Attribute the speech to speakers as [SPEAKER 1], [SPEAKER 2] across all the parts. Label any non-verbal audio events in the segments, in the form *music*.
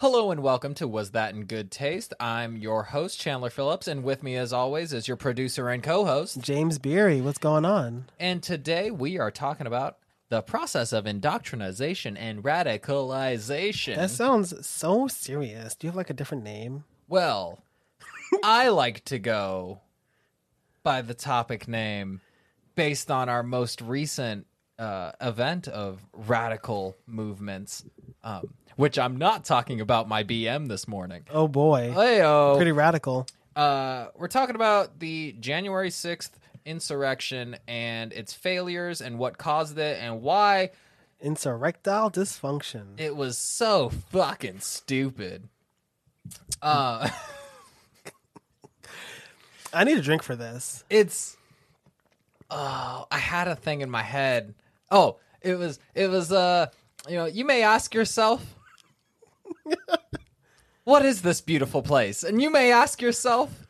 [SPEAKER 1] Hello and welcome to Was That in Good Taste? I'm your host, Chandler Phillips, and with me, as always, is your producer and co host.
[SPEAKER 2] James Beery, what's going on?
[SPEAKER 1] And today we are talking about the process of indoctrination and radicalization.
[SPEAKER 2] That sounds so serious. Do you have like a different name?
[SPEAKER 1] well, *laughs* I like to go by the topic name based on our most recent uh, event of radical movements, um, which I'm not talking about my BM this morning.
[SPEAKER 2] Oh boy.
[SPEAKER 1] Heyo.
[SPEAKER 2] Pretty radical.
[SPEAKER 1] Uh, we're talking about the January 6th insurrection and its failures and what caused it and why
[SPEAKER 2] Insurrectile dysfunction.
[SPEAKER 1] it was so fucking stupid. Uh, *laughs*
[SPEAKER 2] I need a drink for this.
[SPEAKER 1] it's oh, I had a thing in my head. Oh, it was it was uh, you know, you may ask yourself what is this beautiful place? And you may ask yourself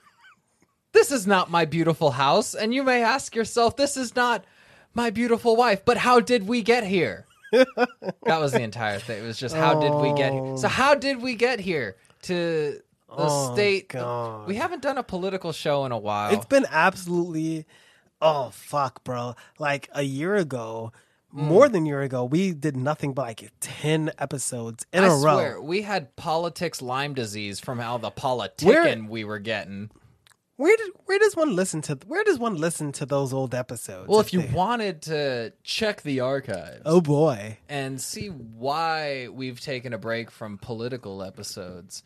[SPEAKER 1] this is not my beautiful house, and you may ask yourself this is not my beautiful wife, but how did we get here? *laughs* that was the entire thing. It was just how did we get here? So oh. how did we get here to the
[SPEAKER 2] Oh,
[SPEAKER 1] state?
[SPEAKER 2] God.
[SPEAKER 1] We haven't done a political show in a while.
[SPEAKER 2] It's been absolutely oh fuck, bro. Like a year ago. More hmm. than a year ago, we did nothing but like ten episodes in
[SPEAKER 1] I
[SPEAKER 2] a row.
[SPEAKER 1] swear, we had politics Lyme disease from how the politicking we were getting.
[SPEAKER 2] Where did where does one listen to where does one listen to those old episodes?
[SPEAKER 1] Well, if you
[SPEAKER 2] they-
[SPEAKER 1] wanted to check the archives
[SPEAKER 2] Oh boy.
[SPEAKER 1] and see why we've taken a break from political episodes,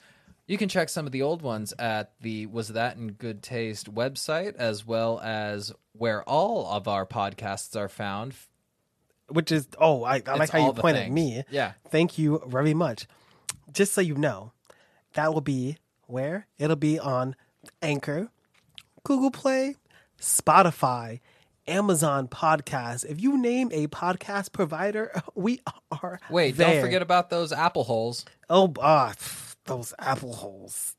[SPEAKER 1] you can check some of the old ones at the Was That in Good Taste website, as well as where all of our podcasts are found.
[SPEAKER 2] Which is oh, I, I like how you pointed at
[SPEAKER 1] things.
[SPEAKER 2] me.
[SPEAKER 1] Yeah.
[SPEAKER 2] Thank you very much. Just so you know, that will be where? It'll be on Anchor, Google Play, Spotify, Amazon Podcast. If you name a podcast provider, *laughs* we are
[SPEAKER 1] Wait,
[SPEAKER 2] there.
[SPEAKER 1] don't forget about those apple holes.
[SPEAKER 2] Oh, ah, those apple holes.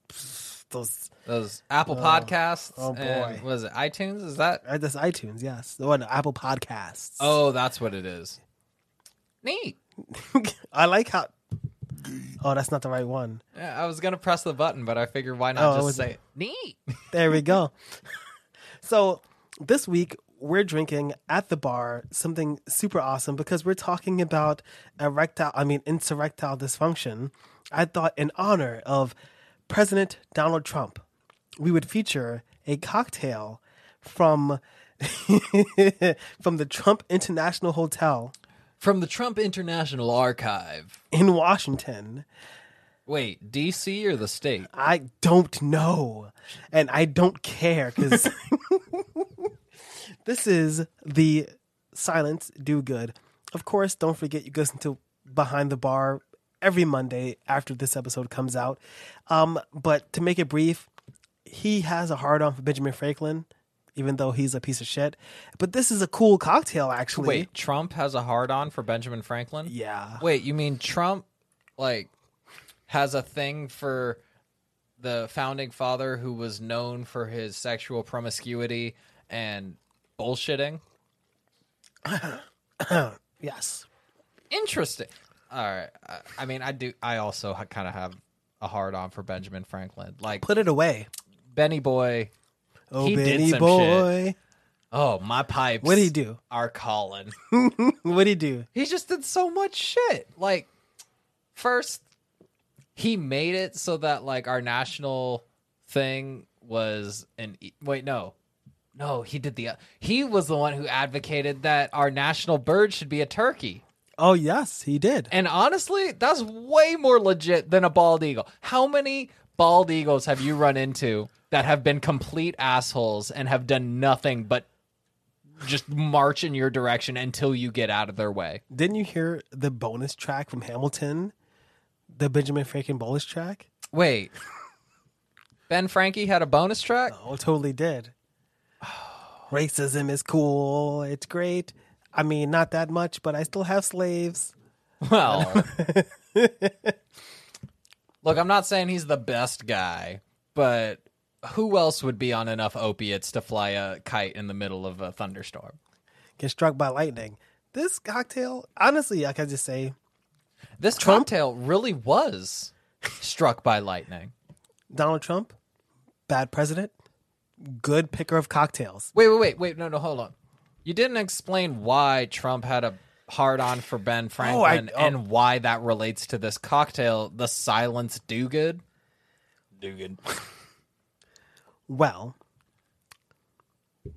[SPEAKER 2] Those
[SPEAKER 1] Those Apple Podcasts.
[SPEAKER 2] oh,
[SPEAKER 1] and-
[SPEAKER 2] boy.
[SPEAKER 1] what is it? iTunes? Is that?
[SPEAKER 2] uh, that's iTunes, yes. The one Apple Podcasts.
[SPEAKER 1] Oh, that's what it is. Neat. *laughs*
[SPEAKER 2] I like how. Oh, that's not the right one.
[SPEAKER 1] Yeah, I was gonna press the button, but I figured why
[SPEAKER 2] Oh,
[SPEAKER 1] not
[SPEAKER 2] it
[SPEAKER 1] just
[SPEAKER 2] was-
[SPEAKER 1] say neat. *laughs*
[SPEAKER 2] There we go. *laughs* so this week we're drinking at the bar something super awesome because we're talking about erectile, I mean insurrectile dysfunction. I thought in honor of President Donald Trump, we would feature a cocktail from *laughs* from the Trump International Hotel
[SPEAKER 1] From the Trump International Archive.
[SPEAKER 2] in Washington.
[SPEAKER 1] Wait, DC or the state?
[SPEAKER 2] I don't know, and I don't care because *laughs* *laughs* this is the silence do good. Of course, don't forget you listen to Behind the Bar every Monday after this episode comes out. Um, but to make it brief, he has a hard on for Benjamin Franklin, even though he's a piece of shit. But this is a cool cocktail, actually.
[SPEAKER 1] Wait, Trump has a hard on for Benjamin Franklin?
[SPEAKER 2] yeah,
[SPEAKER 1] Wait, you mean Trump like has a thing for the founding father who was known for his sexual promiscuity and bullshitting? *coughs*
[SPEAKER 2] yes.
[SPEAKER 1] Interesting. All right. I, I mean, I do. I also kind of have a hard on for Benjamin Franklin. Like
[SPEAKER 2] Put it away.
[SPEAKER 1] Benny Boy.
[SPEAKER 2] Oh,
[SPEAKER 1] He did
[SPEAKER 2] Benny
[SPEAKER 1] some
[SPEAKER 2] boy.
[SPEAKER 1] Oh, my pipes.
[SPEAKER 2] What'd he do?
[SPEAKER 1] Are calling. *laughs*
[SPEAKER 2] What'd he do?
[SPEAKER 1] he just did so much shit. Like, first, he made it so that like our national thing was an. e- Wait, no, no, he did the. He was the one who advocated that our national bird should be a turkey.
[SPEAKER 2] Oh, yes, he did.
[SPEAKER 1] And honestly, that's way more legit than a bald eagle. How many bald eagles have you run into that have been complete assholes and have done nothing but just march in your direction until you get out of their way?
[SPEAKER 2] Didn't you hear the bonus track from Hamilton? The Benjamin Franklin bonus track?
[SPEAKER 1] Wait. Ben Frankie had a bonus track?
[SPEAKER 2] Oh, totally did. *sighs* Racism is cool. It's great. I mean, not that much, but I still have slaves.
[SPEAKER 1] Well. *laughs* Look, I'm not saying he's the best guy, but who else would be on enough opiates to fly a kite in the middle of a thunderstorm?
[SPEAKER 2] Get struck by lightning. This cocktail, honestly, I can just say,
[SPEAKER 1] This
[SPEAKER 2] Trump?
[SPEAKER 1] cocktail really was struck by lightning.
[SPEAKER 2] Donald Trump, bad president, good picker of cocktails.
[SPEAKER 1] Wait, wait, wait, wait. No, no, hold on. You didn't explain why Trump had a hard on for Ben oh, Franklin
[SPEAKER 2] oh.
[SPEAKER 1] and why that relates to this cocktail, the Silence Dogood. Do good. *laughs*
[SPEAKER 2] Well,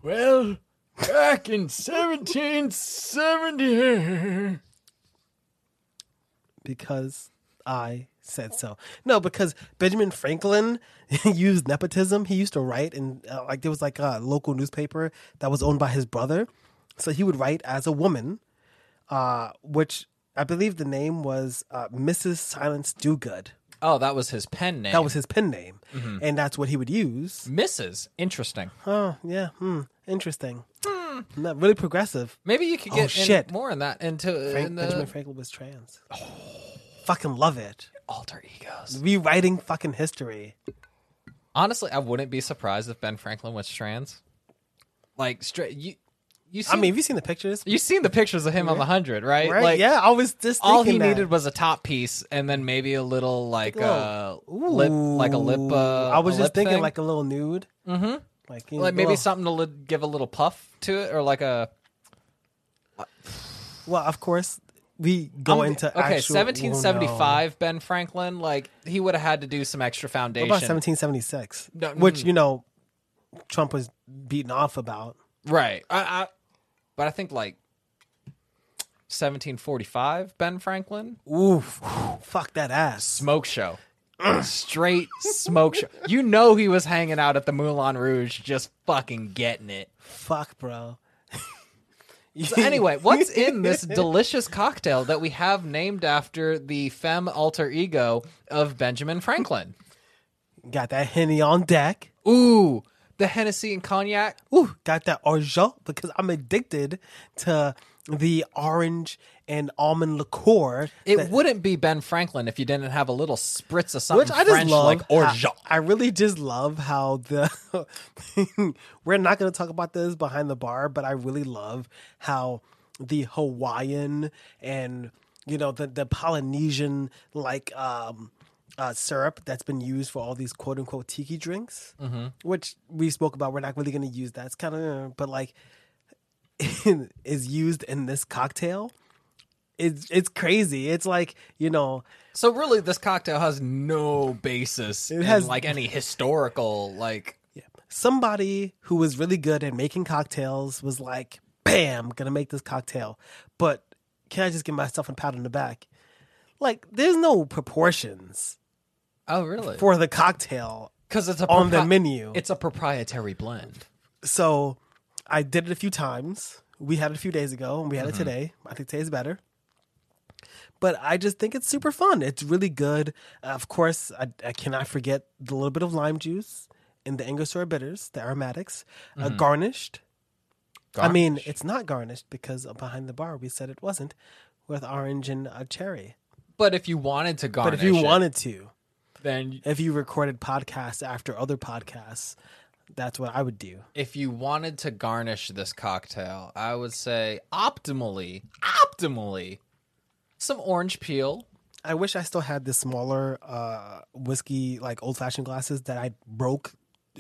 [SPEAKER 1] Well, back in 1770.
[SPEAKER 2] because I said so. No, because Benjamin Franklin *laughs* used nepotism. He used to write, and uh, like there was like a local newspaper that was owned by his brother, so he would write as a woman, uh, which I believe the name was uh, Mrs. Silence Dogood.
[SPEAKER 1] Oh, that was his pen name.
[SPEAKER 2] That was his pen name, and that's what he would use.
[SPEAKER 1] Mrs. Interesting.
[SPEAKER 2] Oh, yeah, hmm, interesting. Not really progressive.
[SPEAKER 1] Maybe you could
[SPEAKER 2] Oh,
[SPEAKER 1] get in more in that into
[SPEAKER 2] Frank,
[SPEAKER 1] in the
[SPEAKER 2] Benjamin Franklin was trans. Fucking love it.
[SPEAKER 1] alter egos.
[SPEAKER 2] Rewriting fucking history.
[SPEAKER 1] Honestly, I wouldn't be surprised if Ben Franklin was trans. Like straight, you you.
[SPEAKER 2] I mean, have you seen the pictures?
[SPEAKER 1] you've seen the pictures of him on the hundred, right?
[SPEAKER 2] Right?
[SPEAKER 1] Like,
[SPEAKER 2] yeah, I was just
[SPEAKER 1] all he
[SPEAKER 2] that.
[SPEAKER 1] needed was a top piece and then maybe a little like uh lip, like a lip. Uh,
[SPEAKER 2] I was just thinking
[SPEAKER 1] thing.
[SPEAKER 2] like a little nude. Mm-hmm. Like, you
[SPEAKER 1] like maybe something to li- give a little puff to it, or like a
[SPEAKER 2] Well, of course, we go
[SPEAKER 1] I'm-
[SPEAKER 2] into
[SPEAKER 1] okay, seventeen seventy five. Ben Franklin, like he would have had to do some extra
[SPEAKER 2] What
[SPEAKER 1] foundation.
[SPEAKER 2] about 1776?
[SPEAKER 1] No,
[SPEAKER 2] Which
[SPEAKER 1] mm.
[SPEAKER 2] you know, Trump was beaten off about.
[SPEAKER 1] Right. I, I, but I think like 1745, Ben Franklin.
[SPEAKER 2] Oof, fuck that ass.
[SPEAKER 1] Smoke show. Straight smoke show. You know he was hanging out at the Moulin Rouge just fucking getting it.
[SPEAKER 2] Fuck, bro.
[SPEAKER 1] So anyway, *laughs* what's in this delicious cocktail that we have named after the femme alter ego of Benjamin Franklin?
[SPEAKER 2] Got that henny on deck.
[SPEAKER 1] Ooh, the Hennessy and cognac.
[SPEAKER 2] Ooh, got that orgeat because I'm addicted to the orange and almond liqueur.
[SPEAKER 1] It
[SPEAKER 2] that-
[SPEAKER 1] wouldn't be Ben Franklin if you didn't have a little spritz of something
[SPEAKER 2] which I just
[SPEAKER 1] French
[SPEAKER 2] love.
[SPEAKER 1] like orgeat.
[SPEAKER 2] I really just love how the *laughs* we're not going to talk about this behind the bar, but I really love how the Hawaiian and you know the the Polynesian like um uh, syrup that's been used for all these quote unquote tiki drinks,
[SPEAKER 1] Mm-hmm.
[SPEAKER 2] which we spoke about. We're not really going to use that. It's kind of, but like, *laughs* is used in this cocktail. It's it's crazy. It's like you know
[SPEAKER 1] So really, this cocktail has no basis. It
[SPEAKER 2] has-
[SPEAKER 1] like any historical like. Yeah.
[SPEAKER 2] somebody who was really good at making cocktails was like, bam, gonna make this cocktail. But can I just give myself a pat on the back? Like, there's no proportions
[SPEAKER 1] Oh, really?
[SPEAKER 2] for the cocktail.
[SPEAKER 1] Because it's a
[SPEAKER 2] on the menu.
[SPEAKER 1] It's a proprietary blend.
[SPEAKER 2] So I did it a few times. We had it a few days ago and we had
[SPEAKER 1] Mm-hmm.
[SPEAKER 2] it today. I think today's better. But I just think it's super fun. It's really good. of course, I, I cannot forget the little bit of lime juice in the Angostura bitters, the aromatics, uh, garnished. I mean. It's not garnished because behind the bar we said it wasn't with orange and uh, cherry.
[SPEAKER 1] But if you wanted to garnish,
[SPEAKER 2] But if you
[SPEAKER 1] it,
[SPEAKER 2] wanted to,
[SPEAKER 1] then
[SPEAKER 2] if you recorded podcasts after other podcasts, that's what I would do.
[SPEAKER 1] if you wanted to garnish this cocktail, I would say optimally, optimally, some orange peel.
[SPEAKER 2] I wish I still had the smaller uh, whiskey, like old fashioned glasses that I broke.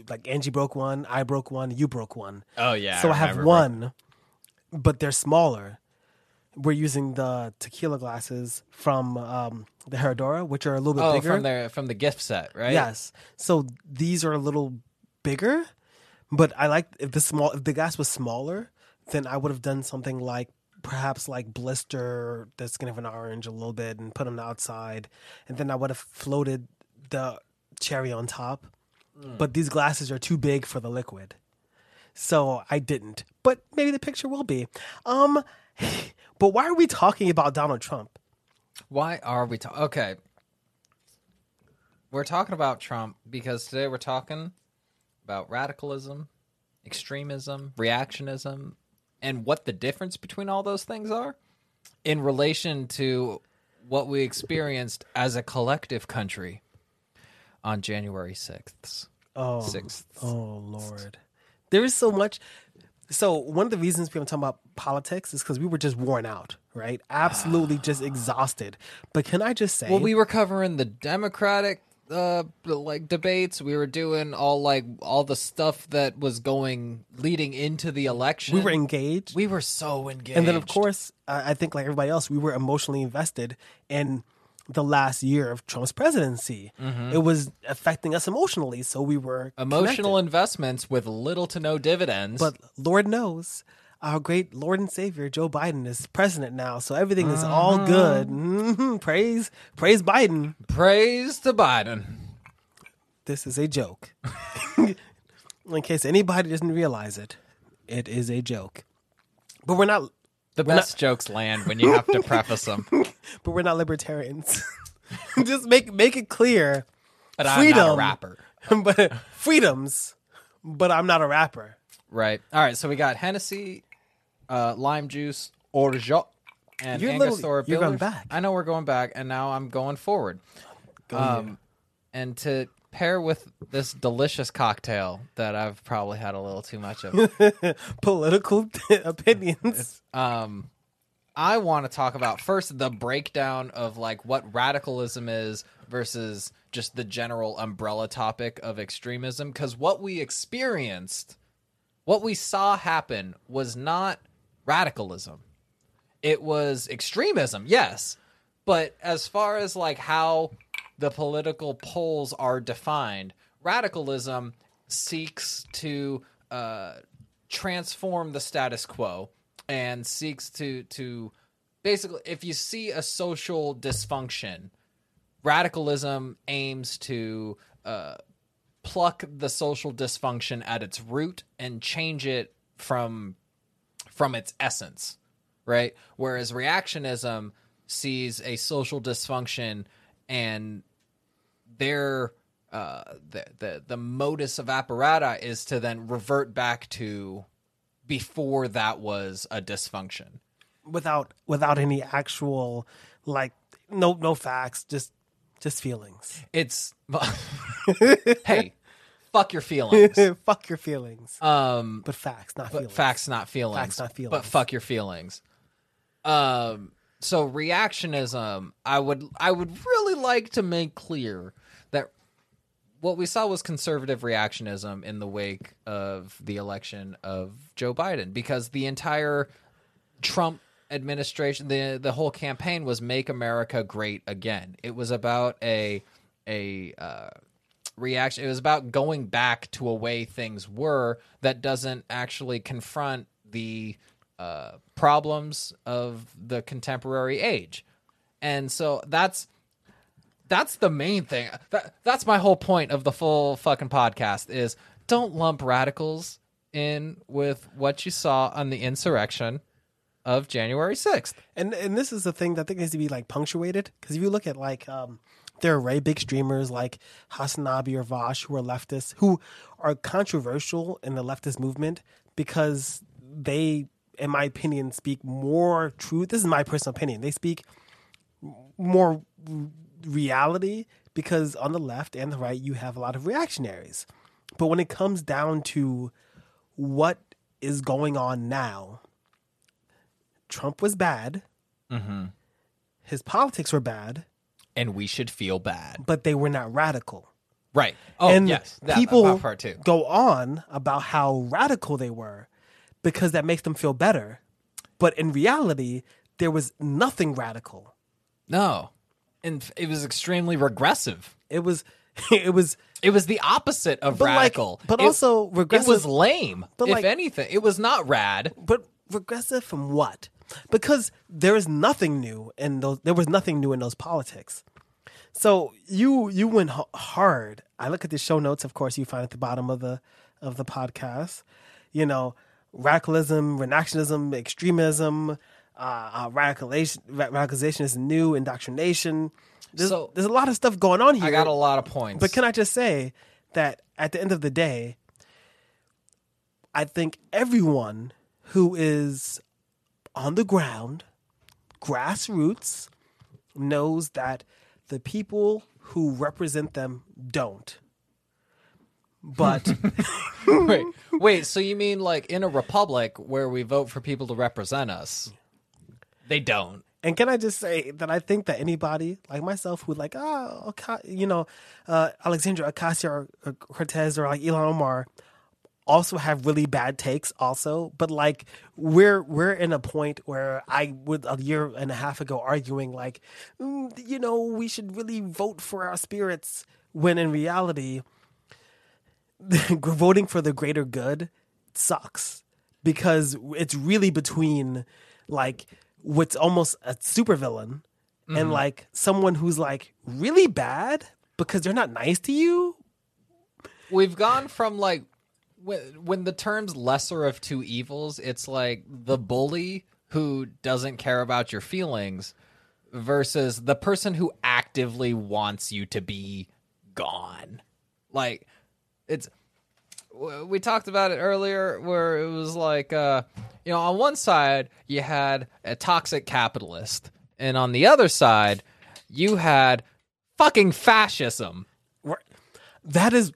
[SPEAKER 2] Like Angie broke one, I broke one, you broke one.
[SPEAKER 1] Oh yeah.
[SPEAKER 2] so I, have one, but they're smaller. We're using the tequila glasses from um, the Herradura, which are a little bit
[SPEAKER 1] Oh,
[SPEAKER 2] bigger.
[SPEAKER 1] from the from the gift set, right?
[SPEAKER 2] Yes. So these are a little bigger, but I like if the small if the glass was smaller, then I would have done something like perhaps like blister the skin of an orange a little bit and put them outside, and then I would have floated the cherry on top. But these glasses are too big for the liquid. So I didn't. But maybe the picture will be. Um *laughs* but why are we talking about Donald Trump?
[SPEAKER 1] Why are we talking? Okay. We're talking about Trump because today we're talking about radicalism, extremism, reactionism, and what the difference between all those things are in relation to what we experienced as a collective country on January 6th.
[SPEAKER 2] Oh,
[SPEAKER 1] 6th.
[SPEAKER 2] Oh Lord, there is so much. So one of the reasons were talking about politics is because we were just worn out, right? Absolutely just *sighs* exhausted. But can I just say
[SPEAKER 1] Well, we were covering the Democratic uh like debates. We were doing all like all the stuff that was going leading into the election.
[SPEAKER 2] we were engaged?
[SPEAKER 1] we were so engaged.
[SPEAKER 2] And then, of course, I think like everybody else, we were emotionally invested in the last year of Trump's presidency. It was affecting us emotionally, so we were
[SPEAKER 1] emotional
[SPEAKER 2] connected.
[SPEAKER 1] investments with little to no dividends.
[SPEAKER 2] But Lord knows, our great Lord and Savior Joe Biden is president now, so everything is all good. Mhm. Praise, praise Biden.
[SPEAKER 1] praise to Biden.
[SPEAKER 2] This is a joke. *laughs* In case anybody doesn't realize it, it is a joke. But we're not.
[SPEAKER 1] The best jokes land when you have to preface them. *laughs*
[SPEAKER 2] But we're not libertarians. *laughs* Just make make it clear.
[SPEAKER 1] But I'm not
[SPEAKER 2] Freedom.
[SPEAKER 1] a rapper.
[SPEAKER 2] but freedoms. But I'm not a rapper.
[SPEAKER 1] Right. All right. So we got Hennessy, uh, lime juice, orgeat, and
[SPEAKER 2] You're
[SPEAKER 1] Angostura
[SPEAKER 2] you're going back.
[SPEAKER 1] I know we're going back, and now I'm going forward. Um, and to pair with this delicious cocktail that I've probably had a little too much of, *laughs*
[SPEAKER 2] Political *laughs* opinions.
[SPEAKER 1] um, I want to talk about first the breakdown of like what radicalism is versus just the general umbrella topic of extremism. Because what we experienced, what we saw happen, was not radicalism. It was extremism, yes. But as far as like how the political poles are defined, radicalism seeks to uh, transform the status quo and seeks to to basically if you see a social dysfunction radicalism aims to uh, pluck the social dysfunction at its root and change it from from its essence right whereas reactionism sees a social dysfunction and their uh, the, the the modus of apparata is to then revert back to before that was a dysfunction.
[SPEAKER 2] without without any actual like no no facts, just just feelings.
[SPEAKER 1] It's *laughs* hey, fuck your feelings. *laughs*
[SPEAKER 2] Fuck your feelings.
[SPEAKER 1] Um,
[SPEAKER 2] but facts, not
[SPEAKER 1] but
[SPEAKER 2] feelings.
[SPEAKER 1] facts not feelings.
[SPEAKER 2] Facts, not feelings.
[SPEAKER 1] But fuck your feelings. Um, so reactionism, I would I would really like to make clear that what we saw was conservative reactionism in the wake of the election of Joe Biden because the entire Trump administration the the whole campaign was make America great again. It was about a a uh, reaction it was about going back to a way things were that doesn't actually confront the uh, problems of the contemporary age. And so that's that's the main thing. That, that's my whole point of the full fucking podcast is don't lump radicals in with what you saw on the insurrection of January 6th.
[SPEAKER 2] And and this is the thing that I think needs to be like punctuated because if you look at like um, there are very big streamers like Hasanabi or Vaush who are leftists who are controversial in the leftist movement because they, in my opinion, speak more truth. This is my personal opinion. They speak more reality because on the left and the right you have a lot of reactionaries. But when it comes down to what is going on now, Trump was bad. Mm-hmm. His politics were bad,
[SPEAKER 1] And we should feel bad.
[SPEAKER 2] but they were not radical.
[SPEAKER 1] Right. Oh,
[SPEAKER 2] and
[SPEAKER 1] yes. That,
[SPEAKER 2] people
[SPEAKER 1] part too.
[SPEAKER 2] go on about how radical they were because that makes them feel better. But in reality, there was nothing radical.
[SPEAKER 1] No. And it was extremely regressive.
[SPEAKER 2] It was, *laughs* it was,
[SPEAKER 1] It was the opposite of
[SPEAKER 2] But like-
[SPEAKER 1] radical.
[SPEAKER 2] but
[SPEAKER 1] It-
[SPEAKER 2] also regressive.
[SPEAKER 1] It was lame.
[SPEAKER 2] But
[SPEAKER 1] if
[SPEAKER 2] like-
[SPEAKER 1] anything, it was not rad.
[SPEAKER 2] but regressive from what? Because there is nothing new in those. There was nothing new in those politics. So you you went hard. I look at the show notes. Of course, you find at the bottom of the of the podcast. You know, radicalism, reactionism, extremism, uh, uh, radicalization. Radicalization is new. Indoctrination. There's,
[SPEAKER 1] So-
[SPEAKER 2] there's a lot of stuff going on here.
[SPEAKER 1] I got a lot of points.
[SPEAKER 2] But can I just say that at the end of the day, I think everyone who is on the ground, grassroots, knows that the people who represent them don't. But *laughs*
[SPEAKER 1] wait, wait. So you mean like in a republic where we vote for people to represent us? They don't.
[SPEAKER 2] And can I just say that I think that anybody like myself who like oh you know uh, Alexandria Ocasio Cortez or like Ilhan Omar also have really bad takes also but like we're we're in a point where i would a year and a half ago arguing like mm, you know we should really vote for our spirits when in reality *laughs* voting for the greater good sucks because it's really between like what's almost a supervillain mm-hmm. and like someone who's like really bad because they're not nice to you.
[SPEAKER 1] We've gone from like when, when the term's lesser of two evils, it's like the bully who doesn't care about your feelings versus the person who actively wants you to be gone. Like it's we talked about it earlier where it was like uh you know on one side you had a toxic capitalist and on the other side you had fucking fascism
[SPEAKER 2] that is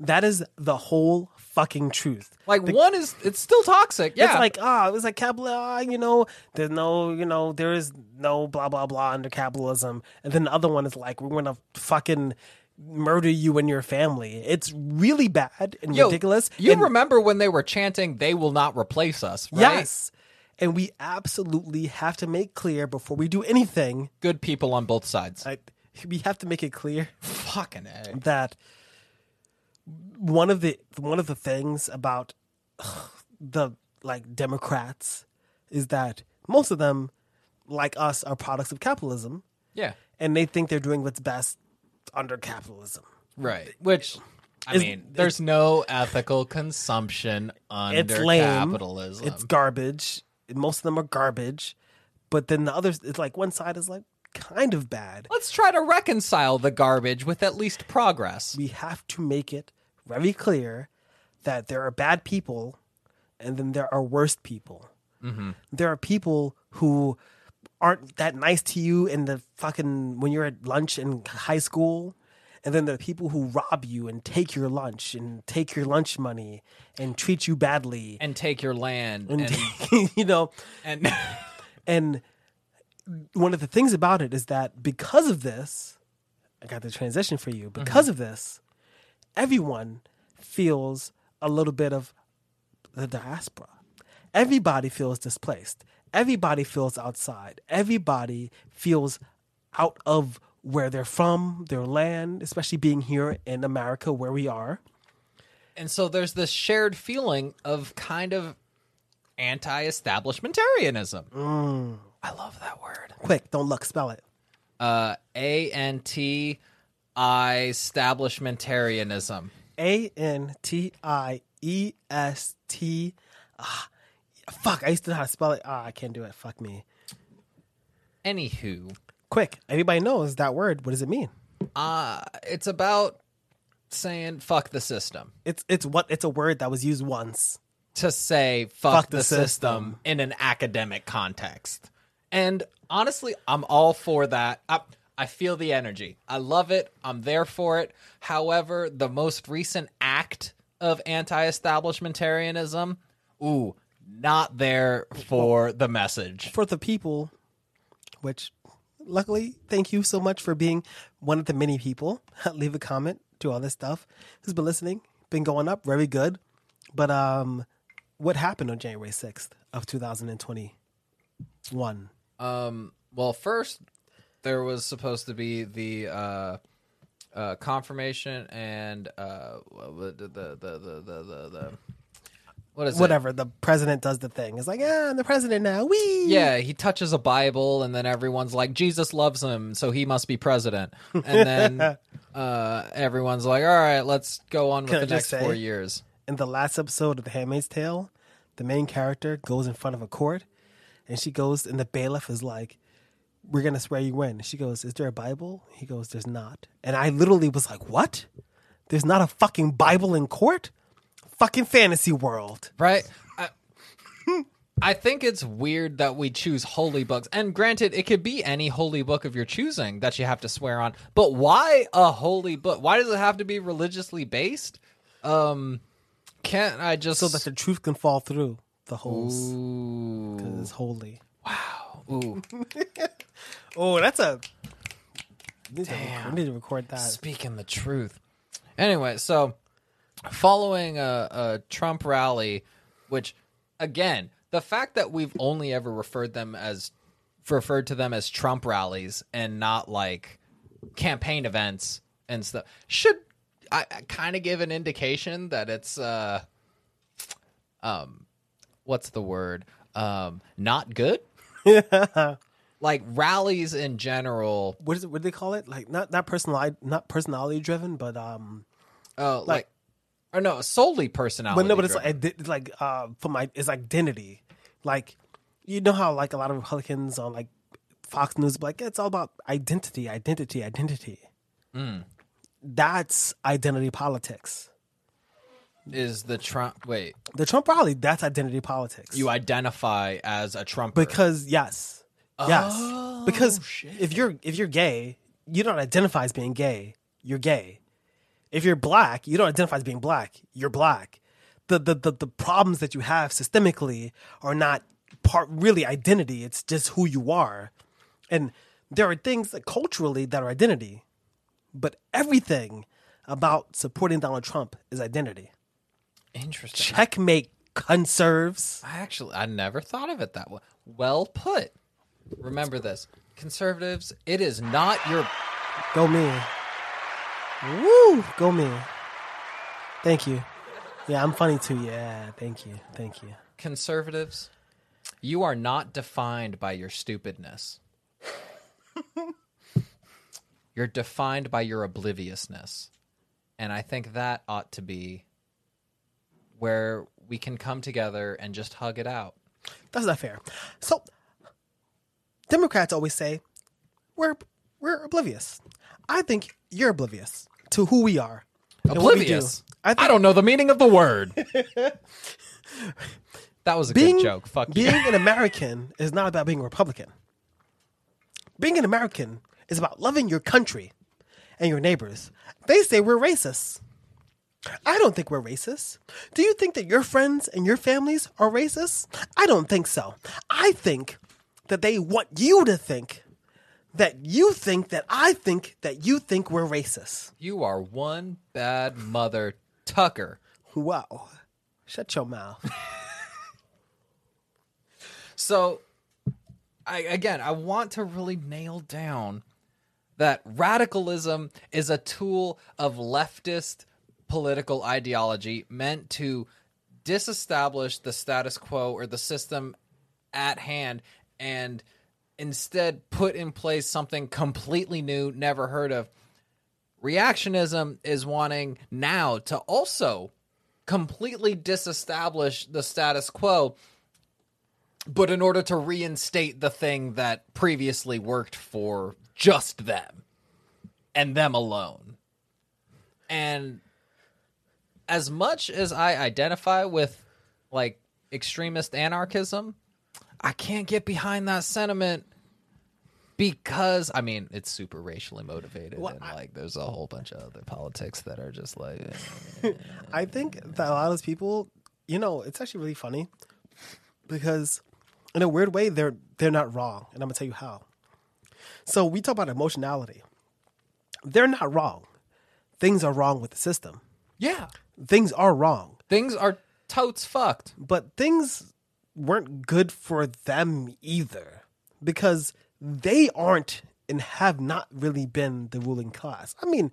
[SPEAKER 2] that is the whole fucking truth.
[SPEAKER 1] Like
[SPEAKER 2] the,
[SPEAKER 1] one is it's still toxic. Yeah.
[SPEAKER 2] It's like, ah, oh, it was like capital, ah, you know, there's no, you know, there is no blah blah blah under capitalism. And then the other one is like, we're gonna fucking murder you and your family. It's really bad and Yo, ridiculous.
[SPEAKER 1] You
[SPEAKER 2] and,
[SPEAKER 1] remember when they were chanting, they will not replace us, right?
[SPEAKER 2] Yes. And we absolutely have to make clear before we do anything.
[SPEAKER 1] Good people on both sides.
[SPEAKER 2] I, we have to make it clear.
[SPEAKER 1] Fucking A.
[SPEAKER 2] That one of the one of the things about ugh, *sighs* the like Democrats is that most of them, like us, are products of capitalism.
[SPEAKER 1] Yeah.
[SPEAKER 2] And they think they're doing what's best under capitalism.
[SPEAKER 1] Right. Which I mean, there's no ethical consumption under
[SPEAKER 2] it's lame,
[SPEAKER 1] capitalism.
[SPEAKER 2] It's garbage. Most of them are garbage. But then the others, it's like one side is like kind of bad.
[SPEAKER 1] Let's try to reconcile the garbage with at least progress.
[SPEAKER 2] We have to make it very clear that there are bad people and then there are worst people. Mm-hmm. There are people who aren't that nice to you in the fucking when you're at lunch in high school and then the people who rob you and take your lunch and take your lunch money and treat you badly
[SPEAKER 1] and take your land and,
[SPEAKER 2] and *laughs* you know and *laughs* and one of the things about it is that because of this i got the transition for you because mm-hmm. of this everyone feels a little bit of the diaspora everybody feels displaced everybody feels outside. Everybody feels out of where they're from, their land, especially being here in America where we are.
[SPEAKER 1] And so there's this shared feeling of kind of anti establishmentarianism.
[SPEAKER 2] Mm.
[SPEAKER 1] I love that word.
[SPEAKER 2] Quick, don't look, spell it.
[SPEAKER 1] Uh, A N T I establishmentarianism.
[SPEAKER 2] A N T I E S T. Ah, Fuck, I used to know how to spell it. Ah, I can't do it. Fuck me.
[SPEAKER 1] Anywho,
[SPEAKER 2] Quick, everybody knows that word. What does it mean?
[SPEAKER 1] uh, it's about saying fuck the system.
[SPEAKER 2] It's it's what it's a word that was used once.
[SPEAKER 1] To say fuck, the, system. in an academic context. And honestly, I'm all for that. I, I feel the energy. I love it. I'm there for it. However, the most recent act of anti establishmentarianism, ooh, not there for the message.
[SPEAKER 2] For the people, which luckily, thank you so much for being one of the many people. *laughs* Leave a comment to all this stuff. Who's been listening? Been going up, very good. But um, what happened on January sixth of two thousand and twenty one?
[SPEAKER 1] Um, well, first there was supposed to be the uh, uh, confirmation and uh, the, the, the, the, the, the, what is
[SPEAKER 2] whatever
[SPEAKER 1] it?
[SPEAKER 2] the president does the thing. It's like ah i'm the president now we
[SPEAKER 1] yeah he touches a bible and then everyone's like jesus loves him so he must be president. And then *laughs* uh, everyone's like all right let's go on with Can the next say, four years.
[SPEAKER 2] in the last episode of the handmaid's tale the main character goes in front of a court and she goes and the bailiff is like we're gonna swear you in she goes is there a bible he goes there's not and i literally was like what there's not a fucking bible in court fucking fantasy world.
[SPEAKER 1] Right? I, I think it's weird that we choose holy books. And granted, it could be any holy book of your choosing that you have to swear on. But why a holy book? Why does it have to be religiously based? Um can't I just
[SPEAKER 2] so that the truth can fall through? the holes because it's holy. Wow.
[SPEAKER 1] Ooh. *laughs*
[SPEAKER 2] Oh, that's a. We need, to
[SPEAKER 1] Damn.
[SPEAKER 2] record, we need to record that.
[SPEAKER 1] Speaking the truth. Anyway, so following a, a Trump rally, which again, the fact that we've only ever referred them as referred to them as Trump rallies and not like campaign events and stuff should I, I kind of give an indication that it's uh um what's the word um not good *laughs* *laughs* like rallies in general
[SPEAKER 2] What is it? What do they call it? Like not not personality, not personality driven, but um.
[SPEAKER 1] Oh, like,
[SPEAKER 2] Like-
[SPEAKER 1] or no, solely personality.
[SPEAKER 2] But no, but it's like it's like uh for my it's identity. Like you know how like a lot of Republicans on like Fox News like it's all about identity, identity, identity.
[SPEAKER 1] Mm.
[SPEAKER 2] That's identity politics.
[SPEAKER 1] is the Trump. Wait,
[SPEAKER 2] The Trump rally, that's identity politics.
[SPEAKER 1] you identify as a Trump
[SPEAKER 2] because yes, yes,
[SPEAKER 1] Oh,
[SPEAKER 2] because
[SPEAKER 1] shit.
[SPEAKER 2] if you're if you're gay, you don't identify as being gay. You're gay. If you're black, you don't identify as being black. You're black. The the the, the problems that you have systemically are not part really identity. It's just who you are, and there are things that culturally that are identity, but everything about supporting Donald Trump is identity.
[SPEAKER 1] interesting.
[SPEAKER 2] Checkmate, conserves.
[SPEAKER 1] I actually, I never thought of it that way. Well put. Remember this, conservatives. It is not your.
[SPEAKER 2] Go me. Woo! Go me. Thank you. Yeah, I'm funny too. Yeah, thank you. Thank you.
[SPEAKER 1] conservatives, you are not defined by your stupidness. *laughs* You're defined by your obliviousness. And I think that ought to be where we can come together and just hug it out.
[SPEAKER 2] That's not fair. So, Democrats always say we're we're oblivious. I think you're oblivious to who we are. and what we do.
[SPEAKER 1] Oblivious.
[SPEAKER 2] I
[SPEAKER 1] I, don't know the meaning of the word. *laughs* that was a
[SPEAKER 2] being
[SPEAKER 1] good joke. Fuck you.
[SPEAKER 2] being an *laughs* American is not about being a Republican. Being an American is about loving your country and your neighbors. They say we're racist. I don't think we're racist. Do you think that your friends and your families are racist? I don't think so. I think that they want you to think that you think that I think that you think we're racist.
[SPEAKER 1] You are one bad mother, Tucker.
[SPEAKER 2] Wow. Shut your mouth. *laughs*
[SPEAKER 1] So, I again, I want to really nail down that radicalism is a tool of leftist political ideology meant to disestablish the status quo or the system at hand and instead put in place something completely new, never heard of. Reactionism is wanting now to also completely disestablish the status quo but in order to reinstate the thing that previously worked for just them and them alone. And as much as I identify with like extremist anarchism, I can't get behind that sentiment because I mean it's super racially motivated
[SPEAKER 2] Well,
[SPEAKER 1] and
[SPEAKER 2] I-
[SPEAKER 1] like there's a whole bunch of other politics that are just like. *laughs*
[SPEAKER 2] I think that a lot of those people, you know, it's actually really funny because in a weird way they're they're not wrong, and I'm gonna tell you how. So we talk about emotionality. They're not wrong. Things are wrong with the system.
[SPEAKER 1] yeah,
[SPEAKER 2] Things are wrong,
[SPEAKER 1] things are totes fucked.
[SPEAKER 2] but things weren't good for them either because they aren't and have not really been the ruling class. I mean,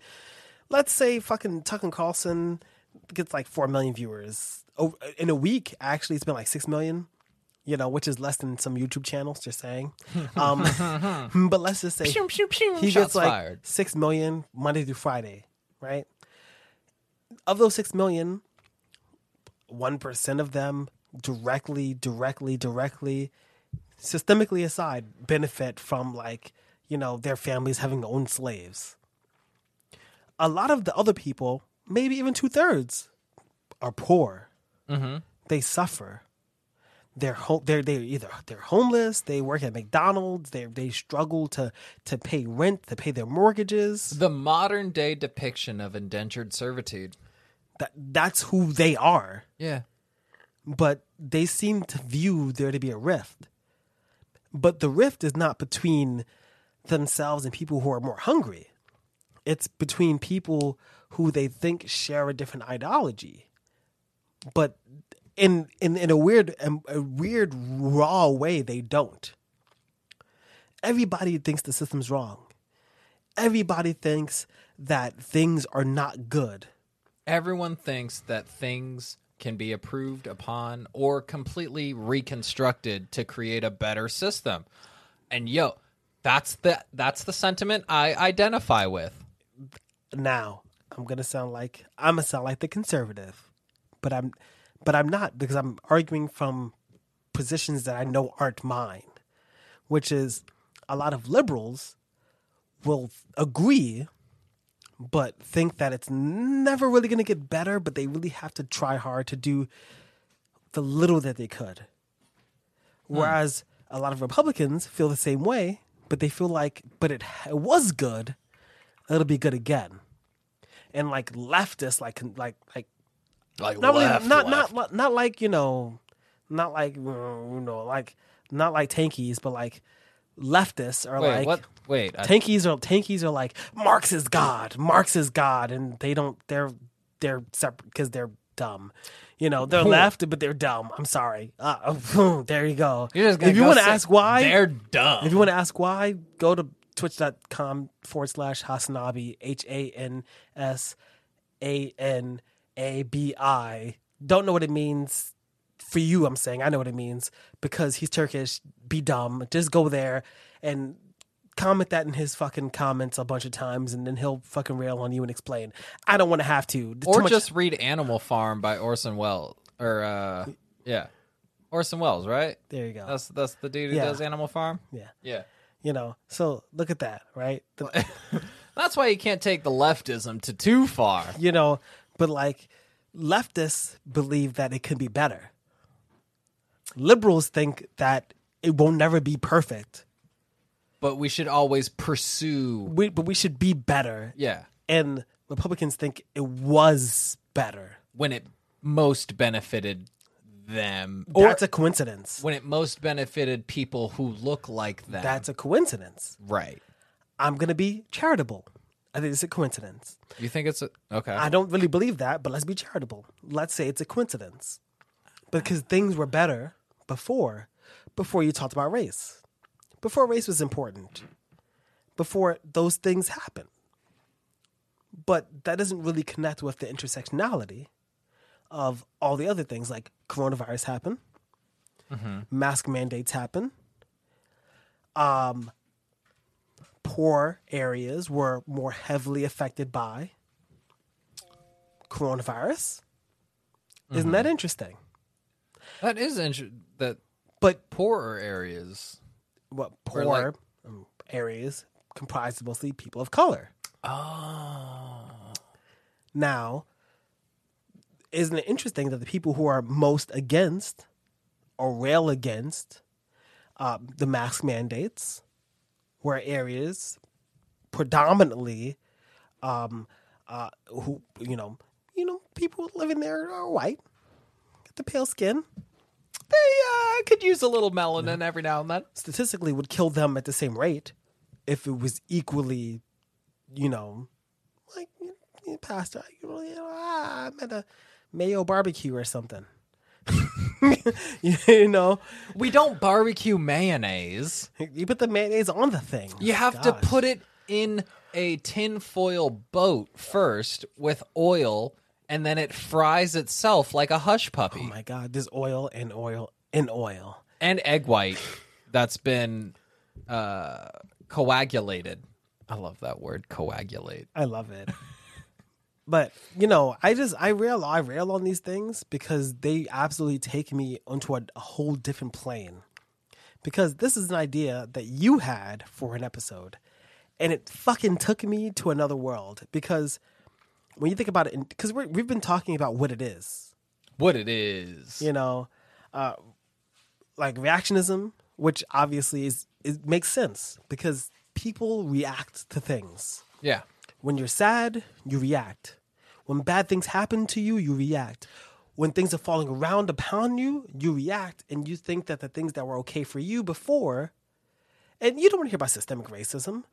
[SPEAKER 2] let's say fucking Tucker Carlson gets like 4 million viewers. In a week, actually, it's been like 6 million, you know, which is less than some YouTube channels, just saying. *laughs* Um, *laughs* but let's just say
[SPEAKER 1] Pew, pew, pew.
[SPEAKER 2] he
[SPEAKER 1] Shots
[SPEAKER 2] gets like
[SPEAKER 1] fired.
[SPEAKER 2] 6 million Monday through Friday, right? Of those 6 million, 1% of them directly, directly, directly, systemically aside, benefit from like, you know, their families having owned slaves. A lot of the other people, maybe even two thirds, are poor.
[SPEAKER 1] Mm-hmm.
[SPEAKER 2] They suffer. They're home. They're they either they're homeless. They work at McDonald's. They they struggle to to pay rent, to pay their mortgages.
[SPEAKER 1] The modern day depiction of indentured servitude.
[SPEAKER 2] That that's who they are.
[SPEAKER 1] Yeah.
[SPEAKER 2] But they seem to view there to be a rift. But the rift is not between themselves and people who are more hungry. It's between people who they think share a different ideology. But in in, in a weird um, a weird raw way they don't. Everybody thinks the system's wrong. Everybody thinks that things are not good.
[SPEAKER 1] Everyone thinks that things can be approved upon or completely reconstructed to create a better system. And yo, that's the that's the sentiment I identify with.
[SPEAKER 2] Now, I'm gonna sound like I'm gonna sound like the conservative, but I'm but I'm not because I'm arguing from positions that I know aren't mine, which is a lot of liberals will agree but think that it's never really going to get better, but they really have to try hard to do the little that they could. Hmm. Whereas a lot of Republicans feel the same way, but they feel like, but it, it was good, it'll be good again. And like leftists, like like like
[SPEAKER 1] Like
[SPEAKER 2] not really, not not not like you know, not like you know, like not like tankies, but like leftists are
[SPEAKER 1] Wait,
[SPEAKER 2] like
[SPEAKER 1] what? Wait, I-
[SPEAKER 2] tankies are tankies are like Marx is God, Marx is God, and they don't they're they're separate because they're dumb. You know, they're left, but they're dumb. I'm sorry. Uh, *laughs* there you go.
[SPEAKER 1] You're just gonna
[SPEAKER 2] if you
[SPEAKER 1] go
[SPEAKER 2] want to ask why,
[SPEAKER 1] they're dumb.
[SPEAKER 2] if you want to ask why, go to twitch.com forward slash Hasanabi, H A N S A N A B I. Don't know what it means for you, I'm saying. I know what it means because he's Turkish. Be dumb. Just go there and comment that in his fucking comments a bunch of times and then he'll fucking rail on you and explain. I don't want to have to.
[SPEAKER 1] Or
[SPEAKER 2] much-
[SPEAKER 1] just read Animal Farm by Orson Welles. Or uh, yeah, Orson Welles, right?
[SPEAKER 2] there you go.
[SPEAKER 1] That's that's the dude who
[SPEAKER 2] Yeah.
[SPEAKER 1] does Animal Farm.
[SPEAKER 2] yeah.
[SPEAKER 1] Yeah.
[SPEAKER 2] You know, so look at that, right? The- *laughs*
[SPEAKER 1] That's why you can't take the leftism to too far.
[SPEAKER 2] you know, but like leftists believe that it can be better. Liberals think that it will never be perfect.
[SPEAKER 1] But we should always pursue.
[SPEAKER 2] We, but we should be better.
[SPEAKER 1] Yeah.
[SPEAKER 2] And Republicans think it was better.
[SPEAKER 1] When it most benefited them. Or
[SPEAKER 2] That's a coincidence.
[SPEAKER 1] when it most benefited people who look like them.
[SPEAKER 2] That's a coincidence.
[SPEAKER 1] right.
[SPEAKER 2] I'm going to be charitable. I think it's a coincidence.
[SPEAKER 1] You think it's a. Okay.
[SPEAKER 2] I don't really believe that, but let's be charitable. Let's say it's a coincidence. Because things were better before, before you talked about race. Before race was important. Before those things happened. But that doesn't really connect with the intersectionality of all the other things like coronavirus happen, mask mandates happen, um, poor areas were more heavily affected by coronavirus. Isn't that interesting?
[SPEAKER 1] that is interesting. That
[SPEAKER 2] But
[SPEAKER 1] poorer areas.
[SPEAKER 2] What poor
[SPEAKER 1] like-
[SPEAKER 2] areas comprised mostly people of color.
[SPEAKER 1] Oh.
[SPEAKER 2] Now, isn't it interesting that the people who are most against or rail against uh, the mask mandates were areas predominantly um, uh, who you know you know people living there are white, get the pale skin.
[SPEAKER 1] They uh, could use a little melanin every now and then.
[SPEAKER 2] Statistically, would kill them at the same rate if it was equally, you know, like you know, you know, you know, you know, ah, I'm at a Mayo barbecue or something. *laughs* you know,
[SPEAKER 1] We don't barbecue mayonnaise.
[SPEAKER 2] you put the mayonnaise on the thing.
[SPEAKER 1] You have to
[SPEAKER 2] Gosh.
[SPEAKER 1] put it in a tinfoil boat first with oil, and then it fries itself like a hush puppy.
[SPEAKER 2] Oh my god, there's oil and oil and oil.
[SPEAKER 1] and egg white that's been uh, coagulated. I love that word, coagulate.
[SPEAKER 2] I love it. *laughs* but you know, I just I rail I rail on these things because they absolutely take me onto a, a whole different plane. Because this is an idea that you had for an episode, and it fucking took me to another world. Because when you think about it, because we've been talking about what it is,
[SPEAKER 1] What it is.
[SPEAKER 2] you know, uh, like reactionism, which obviously is it makes sense because people react to things.
[SPEAKER 1] Yeah.
[SPEAKER 2] When you're sad, you react. When bad things happen to you, you react. when things are falling around upon you, you react and you think that the things that were okay for you before, and you don't want to hear about systemic racism.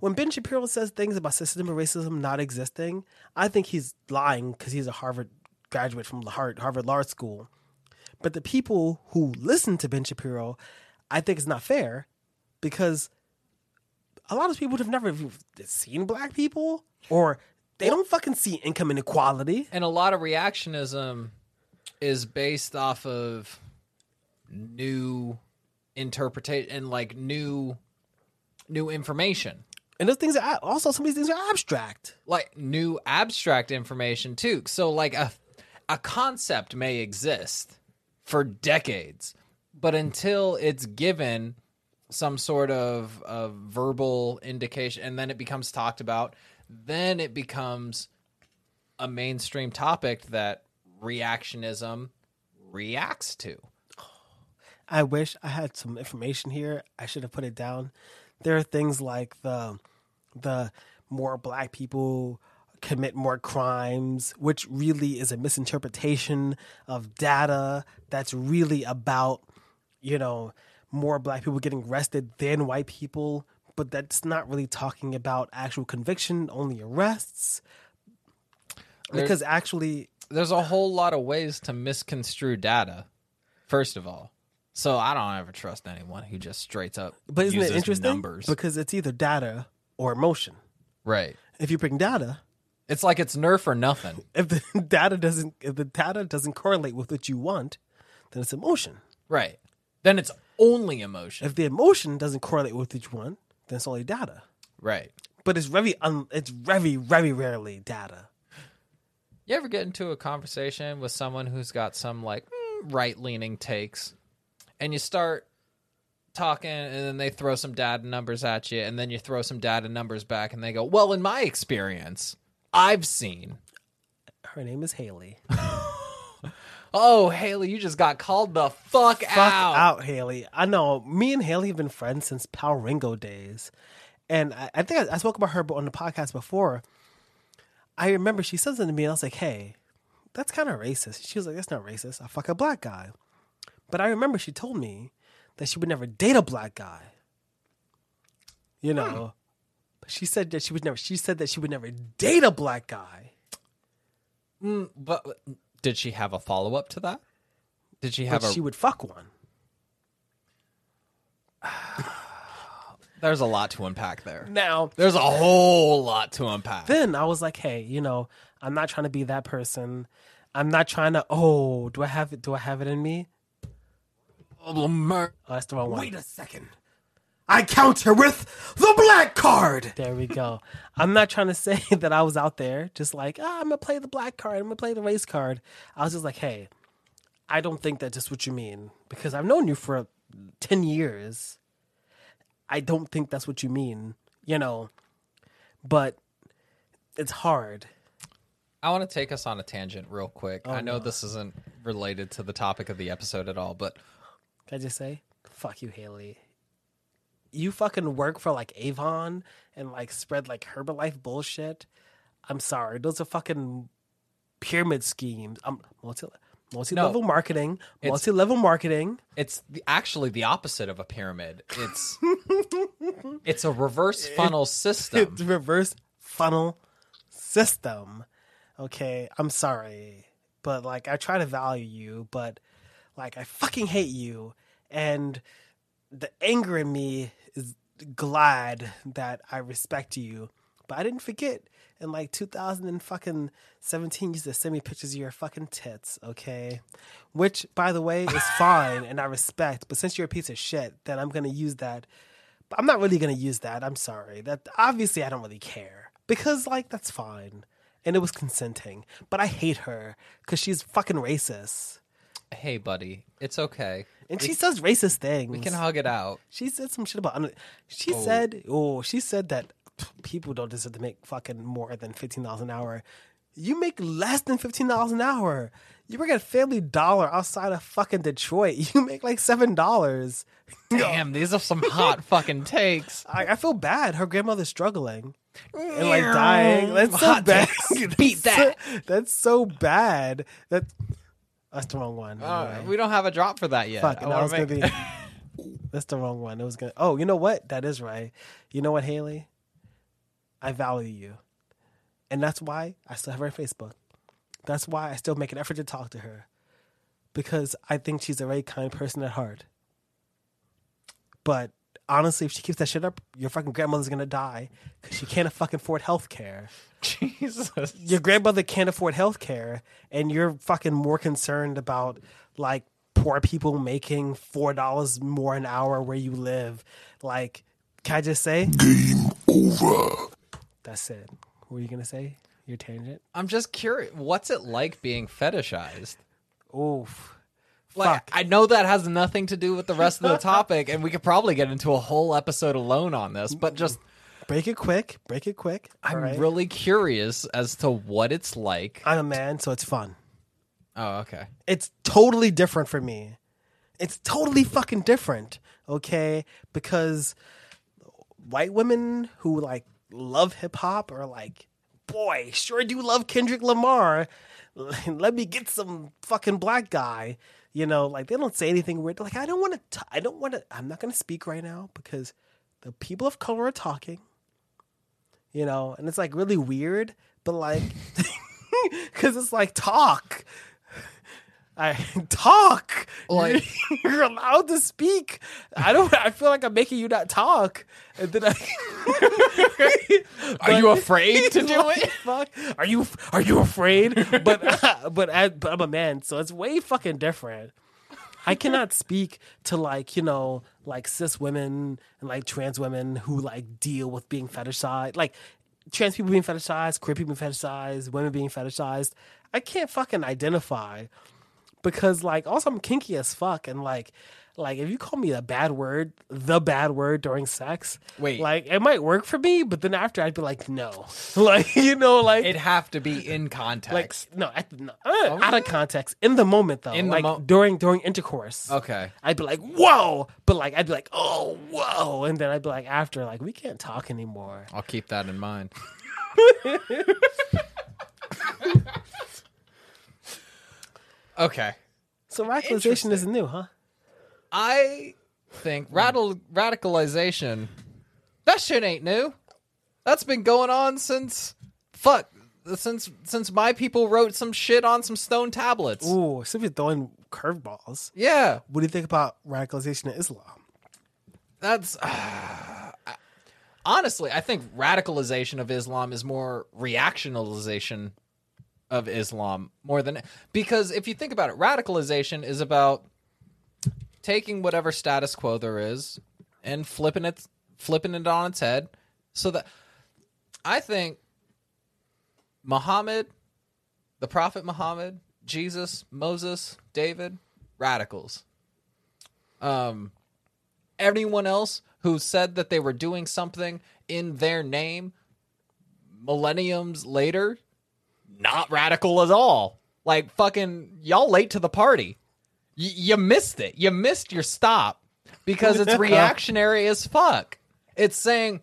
[SPEAKER 2] When Ben Shapiro says things about systemic racism not existing, I think he's lying because he's a Harvard graduate from the Harvard Law School. But the people who listen to Ben Shapiro, I think it's not fair because a lot of people have never seen black people or they don't fucking see income inequality.
[SPEAKER 1] And a lot of reactionism is based off of new interpretation and like new new information.
[SPEAKER 2] And those things are also some of these things are abstract.
[SPEAKER 1] Like new abstract information too. So like a a concept may exist for decades, but until it's given some sort of, of verbal indication and then it becomes talked about, then it becomes a mainstream topic that reactionism reacts to.
[SPEAKER 2] I wish I had some information here. I should have put it down. There are things like the the more black people commit more crimes, which really is a misinterpretation of data that's really about, you know, more black people getting arrested than white people, but that's not really talking about actual conviction, only arrests. Because actually,
[SPEAKER 1] There's a whole lot of ways to misconstrue data, first of all. So I don't ever trust anyone who just straight up
[SPEAKER 2] but isn't
[SPEAKER 1] uses
[SPEAKER 2] it interesting?
[SPEAKER 1] numbers.
[SPEAKER 2] Because it's either data or emotion.
[SPEAKER 1] right.
[SPEAKER 2] If you bring data,
[SPEAKER 1] It's like it's nerf or nothing. *laughs*
[SPEAKER 2] if the *laughs* data doesn't if the data doesn't correlate with what you want, then it's emotion.
[SPEAKER 1] Right. Then it's only emotion.
[SPEAKER 2] If the emotion doesn't correlate with each one, then it's only data.
[SPEAKER 1] right.
[SPEAKER 2] But it's very un, it's very very rarely data.
[SPEAKER 1] You ever get into a conversation with someone who's got some like mm, right leaning takes and you start talking and then they throw some data numbers at you and then you throw some data numbers back and they go, Well, in my experience, I've seen.
[SPEAKER 2] Her name is Haley. *laughs*
[SPEAKER 1] Oh, Haley, you just got called the fuck,
[SPEAKER 2] Fuck
[SPEAKER 1] out.
[SPEAKER 2] out, Haley. I know. Me and Haley have been friends since pal Ringo days, and I, I think I, I spoke about her on the podcast before. I remember she said something to me, and I was like, "Hey, that's kind of racist." She was like, "That's not racist. I fuck a black guy." But I remember she told me that she would never date a black guy. You know, but she said that she would never. She said that she would never date a black guy.
[SPEAKER 1] Mm, but did she have a follow up to that? Did she have
[SPEAKER 2] But
[SPEAKER 1] a
[SPEAKER 2] she would fuck one. *sighs*
[SPEAKER 1] There's a lot to unpack there.
[SPEAKER 2] Now,
[SPEAKER 1] There's a whole lot to unpack.
[SPEAKER 2] then I was like, hey, you know, I'm not trying to be that person. I'm not trying to. Oh, do I have it? Do I have it in me? Oh, that's the wrong one.
[SPEAKER 3] Wait a second. I counter with the black card.
[SPEAKER 2] There we go. I'm not trying to *laughs* say that I was out there just like, ah, I'm gonna play the black card. I'm gonna play the race card. I was just like, hey, I don't think that's just what you mean because I've known you for ten years. I don't think that's what you mean, you know. But it's hard.
[SPEAKER 1] I want to take us on a tangent real quick. I know
[SPEAKER 2] no.
[SPEAKER 1] this isn't related to the topic of the episode at all, but
[SPEAKER 2] Can I just say, fuck you, Haley. You fucking work for like Avon and like spread like Herbalife bullshit. I'm sorry, those are fucking pyramid schemes. Um, multi multi level marketing, multi level marketing.
[SPEAKER 1] it's the, actually the opposite of a pyramid. It's *laughs* it's a reverse funnel system.
[SPEAKER 2] It's *laughs* reverse funnel system. Okay, I'm sorry, but like I try to value you, but like I fucking hate you, and the anger in me is glad that I respect you, but I didn't forget. In like 2000 and fucking 17, you used to send me pictures of your fucking tits, okay? Which, by the way, is *laughs* fine and I respect. But since you're a piece of shit, then I'm gonna use that but I'm not really gonna use that. I'm sorry. That obviously I don't really care because like that's fine, and it was consenting. But I hate her because she's fucking racist,
[SPEAKER 1] hey, buddy, it's okay.
[SPEAKER 2] and she says racist things.
[SPEAKER 1] We can hug it out.
[SPEAKER 2] She said some shit about. She oh. said, "Oh, she said that people don't deserve to make fucking more than fifteen dollars an hour. You make less than fifteen dollars an hour. You work at Family Dollar outside of fucking Detroit. *laughs* You make like seven dollars. *laughs*
[SPEAKER 1] Damn, these are some hot *laughs* fucking takes.
[SPEAKER 2] I, I feel bad. Her grandmother's struggling and like dying. That's so
[SPEAKER 1] Hot
[SPEAKER 2] bad.
[SPEAKER 1] Beat that.
[SPEAKER 2] That's so bad. That That's the wrong one.
[SPEAKER 1] Uh,
[SPEAKER 2] anyway.
[SPEAKER 1] we don't have a drop for that yet.
[SPEAKER 2] Fuck,
[SPEAKER 1] I wanna
[SPEAKER 2] it's gonna be. *laughs* That's the wrong one. It was gonna. Oh, you know what? That is right. You know what, Haley? I value you, and that's why I still have her on Facebook. That's why I still make an effort to talk to her, because I think she's a very kind person at heart. But honestly, if she keeps that shit up, your fucking grandmother's gonna die because she can't fucking afford health care *laughs*
[SPEAKER 1] Jesus.
[SPEAKER 2] your grandmother can't afford health care and you're fucking more concerned about like poor people making four dollars more an hour where you live like can i just say game over that's it what were you gonna say your tangent
[SPEAKER 1] I'm just curious. What's it like being fetishized?
[SPEAKER 2] oof
[SPEAKER 1] Like,
[SPEAKER 2] Fuck.
[SPEAKER 1] I know that has nothing to do with the rest of the topic, and we could probably get into a whole episode alone on this. But just,
[SPEAKER 2] break it quick break it quick
[SPEAKER 1] I'm
[SPEAKER 2] right?
[SPEAKER 1] really curious as to what it's like.
[SPEAKER 2] i'm a man so it's fun
[SPEAKER 1] Oh, okay.
[SPEAKER 2] it's totally different for me. It's totally fucking different, okay? Because white women who like love hip hop are like, boy, sure do love Kendrick Lamar. *laughs* Let me get some fucking black guy. You know, like they don't say anything weird. Like I don't want to. I don't want to. I'm not going to speak right now because the people of color are talking. You know, and it's like really weird, but like, *laughs* because it's like talk. I *laughs* talk.
[SPEAKER 1] Like- *laughs*
[SPEAKER 2] you're allowed to speak. I don't. I feel like I'm making you not talk, and then I.
[SPEAKER 1] Are you afraid to do
[SPEAKER 2] Like,
[SPEAKER 1] it?
[SPEAKER 2] Fuck. Are you Are you afraid? But but, I, but I'm a man, so it's way fucking different. I cannot speak to like you know like cis women and like trans women who like deal with being fetishized, like trans people being fetishized, queer people being fetishized, women being fetishized. I can't fucking identify because like also I'm kinky as fuck and like like if you call me a bad word, the bad word during sex,
[SPEAKER 1] Wait.
[SPEAKER 2] like it might work for me, but then after I'd be like no, *laughs* like you know like
[SPEAKER 1] It'd have to be in
[SPEAKER 2] like
[SPEAKER 1] context.
[SPEAKER 2] no, at, no uh, out of context in the moment though,
[SPEAKER 1] In the
[SPEAKER 2] like
[SPEAKER 1] mo-
[SPEAKER 2] during during intercourse.
[SPEAKER 1] okay.
[SPEAKER 2] I'd be like, whoa, but like I'd be like, oh, whoa, and then I'd be like, after, like we can't talk anymore.
[SPEAKER 1] I'll keep that in mind. *laughs* okay.
[SPEAKER 2] So radicalization
[SPEAKER 1] Interesting.
[SPEAKER 2] isn't new, huh?
[SPEAKER 1] I think hmm. radical radicalization that shit ain't new. That's been going on since fuck since since my people wrote some shit on some stone tablets.
[SPEAKER 2] Ooh, so if you're throwing curveballs,
[SPEAKER 1] Yeah,
[SPEAKER 2] what do you think about radicalization of Islam?
[SPEAKER 1] that's *sighs* honestly, I think radicalization of Islam is more reactionalization of Islam more than because if you think about it, radicalization is about taking whatever status quo there is and flipping it flipping it on its head so that I think Muhammad, the Prophet Muhammad, Jesus, Moses, David, radicals. Um anyone else who said that they were doing something in their name millenniums later, not radical at all. Like fucking y'all late to the party. Y- you missed it. You missed your stop because it's *laughs* reactionary as fuck. It's saying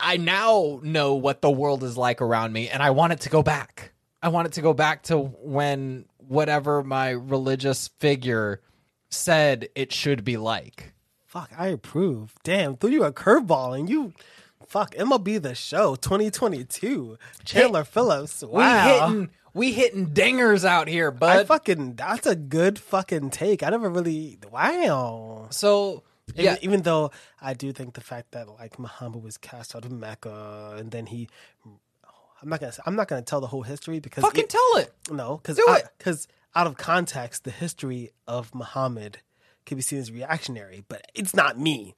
[SPEAKER 1] I now know what the world is like around me and I want it to go back. I want it to go back to when whatever my religious figure said it should be like.
[SPEAKER 2] Fuck, I approve. Damn, threw you a curveball and you, fuck, MLB the show 2022. Chandler Phillips. Wow.
[SPEAKER 1] We hitting we hitting dingers out here, bud.
[SPEAKER 2] I fucking, that's a good fucking take. I never really, wow.
[SPEAKER 1] so
[SPEAKER 2] Even,
[SPEAKER 1] yeah,
[SPEAKER 2] even though I do think the fact that like Muhammad was cast out of Mecca and then he, I'm not gonna, I'm not gonna tell the whole history because
[SPEAKER 1] fucking
[SPEAKER 2] it-
[SPEAKER 1] tell it.
[SPEAKER 2] No, because because out of context, the history of Muhammad can be seen as reactionary, but it's not me.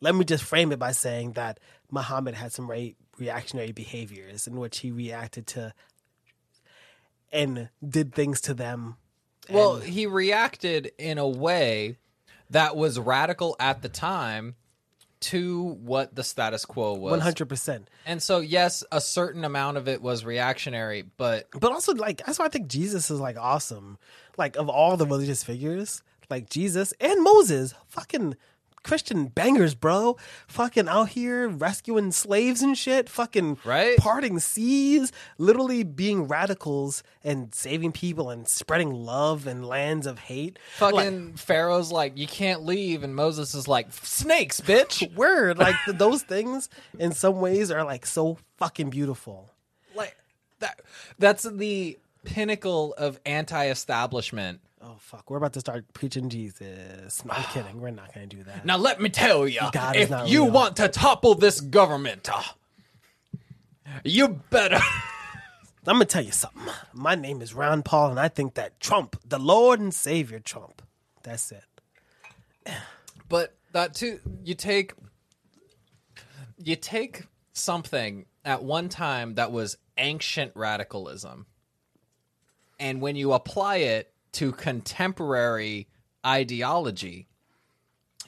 [SPEAKER 2] Let me just frame it by saying that Muhammad had some re- reactionary behaviors in which he reacted to and did things to them.
[SPEAKER 1] Well, he reacted in a way that was radical at the time to what the status quo was.
[SPEAKER 2] One hundred percent.
[SPEAKER 1] And so yes, a certain amount of it was reactionary, but
[SPEAKER 2] But also, like that's why I think Jesus is like awesome. Like of all the religious figures, like Jesus and Moses, fucking Christian bangers, bro. Fucking out here rescuing slaves and shit. Fucking
[SPEAKER 1] Right?
[SPEAKER 2] parting seas. Literally being radicals and saving people and spreading love and lands of hate.
[SPEAKER 1] Fucking Pharaoh's like, you can't leave, and Moses is like, snakes, bitch. *laughs*
[SPEAKER 2] Word. Like th- those things in some ways are like so fucking beautiful.
[SPEAKER 1] like that. That's the pinnacle of anti-establishment.
[SPEAKER 2] Oh fuck, we're about to start preaching Jesus. No, I'm kidding. We're not gonna do that.
[SPEAKER 1] Now let me tell you,
[SPEAKER 2] God
[SPEAKER 1] if you
[SPEAKER 2] real.
[SPEAKER 1] want to topple this government, uh, you better. *laughs*
[SPEAKER 2] I'm gonna tell you something. My name is Ron Paul, and I think that Trump, the Lord and Savior Trump, that's it.
[SPEAKER 1] But that too, you take you take something at one time that was ancient radicalism, and when you apply it to contemporary ideology,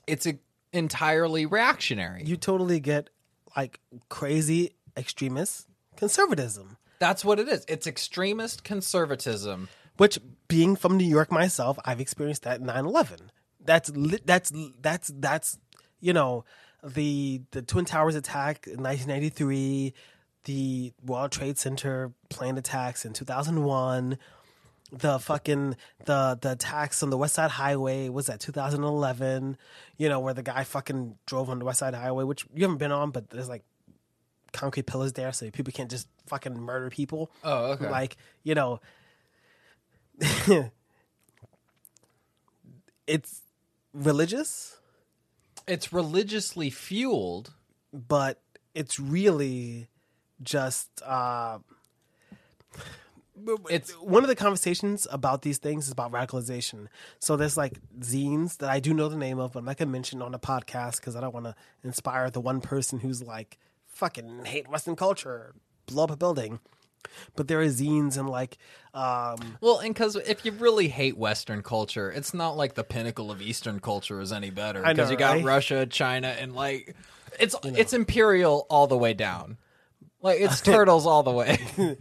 [SPEAKER 1] it's a, entirely reactionary.
[SPEAKER 2] You totally get like crazy extremist conservatism.
[SPEAKER 1] That's what it is. It's extremist conservatism.
[SPEAKER 2] Which, being from New York myself, I've experienced that 9/11. That's li- that's that's that's you know the the Twin Towers attack in 1993, the World Trade Center plane attacks in 2001, the fucking the the attacks on the West Side Highway was that 2011. You know where the guy fucking drove on the West Side Highway, which you haven't been on, but there's like concrete pillars there, so people can't just fucking murder people.
[SPEAKER 1] Oh, okay.
[SPEAKER 2] Like you know, *laughs* it's religious,
[SPEAKER 1] It's religiously fueled.
[SPEAKER 2] but it's really just. Uh,
[SPEAKER 1] It's
[SPEAKER 2] one of the conversations about these things is about radicalization. So there's like zines that I do know the name of, but I'm not gonna mention on the podcast because I don't want to inspire the one person who's like fucking hate Western culture, blow up a building. But there are zines and like, um,
[SPEAKER 1] Well, and because if you really hate Western culture, it's not like the pinnacle of Eastern culture is any better.
[SPEAKER 2] I know,
[SPEAKER 1] Because you got
[SPEAKER 2] right?
[SPEAKER 1] Russia, China, and like it's it's imperial all the way down. Like it's *laughs* turtles all the way. *laughs*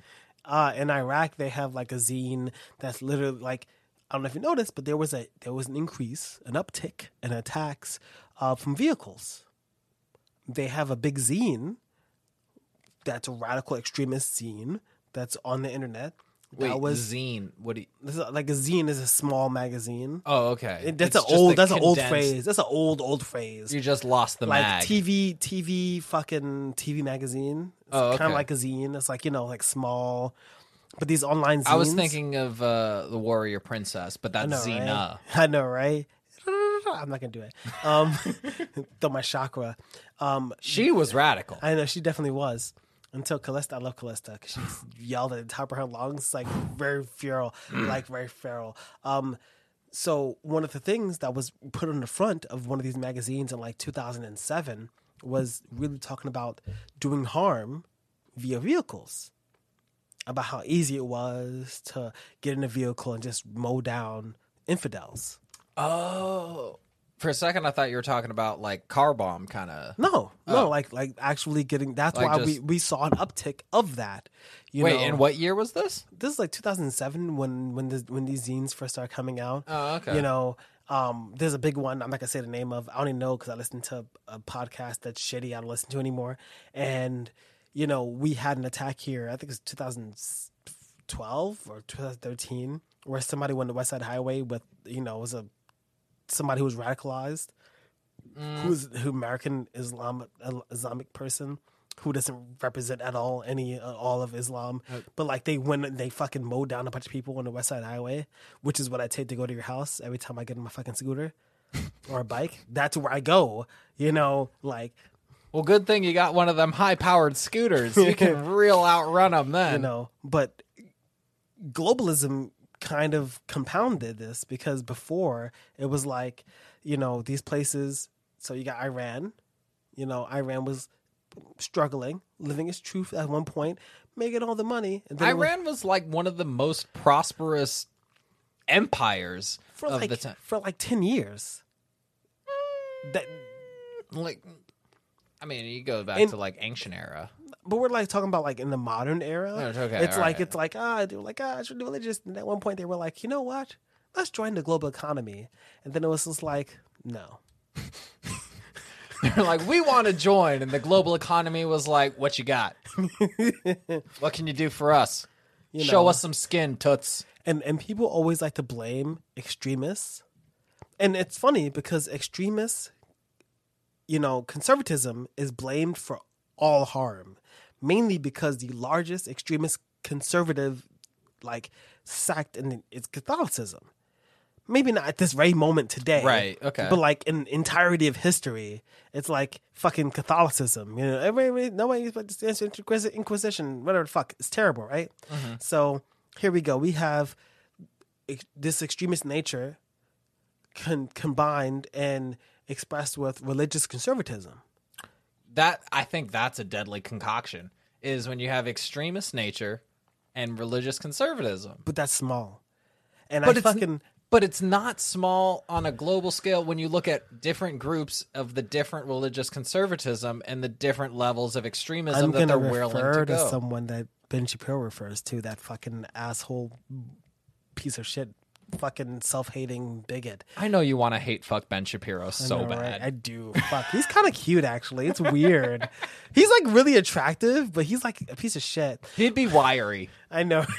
[SPEAKER 2] uh, in Iraq they have like a zine that's literally like I don't know if you noticed, but there was a there was an increase, an uptick in attacks uh, from vehicles. They have a big zine that's a radical extremist zine that's on the internet.
[SPEAKER 1] Wait,
[SPEAKER 2] that was
[SPEAKER 1] zine. What do you?
[SPEAKER 2] this is, like a zine is a small magazine.
[SPEAKER 1] Oh, okay.
[SPEAKER 2] It- that's an old that's an old phrase. That's an old old phrase.
[SPEAKER 1] You just lost the
[SPEAKER 2] like
[SPEAKER 1] mag.
[SPEAKER 2] TV, TV, fucking TV magazine. It's
[SPEAKER 1] Oh,
[SPEAKER 2] kind of like a zine. It's like you know, like small. But these online zines.
[SPEAKER 1] I was thinking of uh, the Warrior Princess, but
[SPEAKER 2] I
[SPEAKER 1] that's
[SPEAKER 2] know,
[SPEAKER 1] Xena.
[SPEAKER 2] right? *laughs* I know, right? I'm not gonna do it. Um, *laughs* throw my chakra. Um,
[SPEAKER 1] She was radical.
[SPEAKER 2] I know she definitely was. Until Callista, I love Callista because she yelled at the top of her lungs, like very feral, like very feral. Um, so one of the things that was put on the front of one of these magazines in like 2007 was really talking about doing harm via vehicles, about how easy it was to get in a vehicle and just mow down infidels.
[SPEAKER 1] Oh, for a second I thought you were talking about like car bomb kind of.
[SPEAKER 2] No, no,
[SPEAKER 1] Oh.
[SPEAKER 2] like like actually getting. That's
[SPEAKER 1] Like
[SPEAKER 2] why we
[SPEAKER 1] just-
[SPEAKER 2] we saw an uptick of that. You
[SPEAKER 1] Wait,
[SPEAKER 2] know?
[SPEAKER 1] and what year was this?
[SPEAKER 2] this is like 2007 when when the, when these zines first started coming out.
[SPEAKER 1] Oh, okay.
[SPEAKER 2] You know, um, there's a big one. I'm not gonna say the name of. I only know because I listened to a podcast that's shitty. I don't listen to anymore. And you know, we had an attack here. I think it's 2012 or 2013, where somebody went to West Side Highway with you know it was a somebody who was radicalized, who's who American Islam Islamic person who doesn't represent at all any uh, all of Islam, but like they went and they fucking mowed down a bunch of people on the West Side Highway, which is what I take to go to your house every time I get on my fucking scooter *laughs* or a bike. That's where I go, you know, like
[SPEAKER 1] Well, good thing you got one of them high-powered scooters. You can *laughs* real outrun them then.
[SPEAKER 2] you know, but globalism kind of compounded this because before it was like, you know, these places. So you got Iran, you know, Iran was struggling, living its truth at one point, making all the money. And then it was-
[SPEAKER 1] Iran was like one of the most prosperous empires
[SPEAKER 2] for
[SPEAKER 1] of
[SPEAKER 2] like
[SPEAKER 1] the time.
[SPEAKER 2] for like ten years. That, mm,
[SPEAKER 1] Like, I mean, you go back
[SPEAKER 2] And-
[SPEAKER 1] to like ancient era.
[SPEAKER 2] But we're like talking about like in the modern era.
[SPEAKER 1] Oh, it's okay,
[SPEAKER 2] it's like
[SPEAKER 1] right.
[SPEAKER 2] it's like ah, they were like ah, it's religious. And at one point they were like, you know what? Let's join the global economy. And then it was just like, no. *laughs*
[SPEAKER 1] They're like, we want to join, and the global economy was like, what you got? *laughs* what can you do for us? Show
[SPEAKER 2] know.
[SPEAKER 1] us some skin, toots.
[SPEAKER 2] and and people always like to blame extremists and it's funny because extremists you know conservatism is blamed for all harm mainly because the largest extremist conservative like sect in it's catholicism maybe not at this very moment today
[SPEAKER 1] Right, okay.
[SPEAKER 2] but like in entirety of history it's like fucking catholicism you know everybody nobody but the inquisition whatever the fuck it's terrible right
[SPEAKER 1] Mm-hmm.
[SPEAKER 2] so here we go we have this extremist nature con- combined and expressed with religious conservatism
[SPEAKER 1] That I think that's a deadly concoction. Is when you have extremist nature and religious conservatism.
[SPEAKER 2] but that's small and
[SPEAKER 1] But
[SPEAKER 2] i
[SPEAKER 1] it's
[SPEAKER 2] fucking
[SPEAKER 1] but it's not small on a global scale when you look at different groups of the different religious conservatism and the different levels of extremism
[SPEAKER 2] i'm
[SPEAKER 1] that they're willing to
[SPEAKER 2] to,
[SPEAKER 1] go.
[SPEAKER 2] someone that ben shapiro refers to that fucking asshole piece of shit fucking self-hating bigot
[SPEAKER 1] I know you want to hate fuck Ben Shapiro so
[SPEAKER 2] I know,
[SPEAKER 1] bad.
[SPEAKER 2] right? I do. Fuck. He's kind of cute, actually. It's weird. *laughs* he's like really attractive, but he's like a piece of shit.
[SPEAKER 1] He'd be wiry.
[SPEAKER 2] I know. *laughs*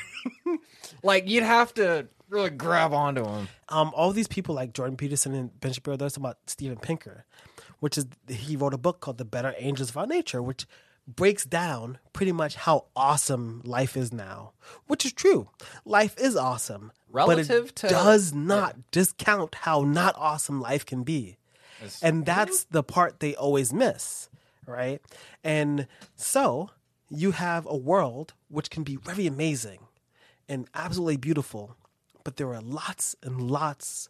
[SPEAKER 1] Like you'd have to really grab onto him.
[SPEAKER 2] um, all these people like Jordan Peterson and Ben Shapiro, they're talking about Steven Pinker, which is he wrote a book called The Better Angels of Our Nature, which breaks down pretty much how awesome life is now, which is true. Life is awesome,
[SPEAKER 1] Relative
[SPEAKER 2] but it
[SPEAKER 1] to-
[SPEAKER 2] does not discount how not awesome life can be. And that's the part they always miss, right? And so you have a world which can be very amazing and absolutely beautiful, but there are lots and lots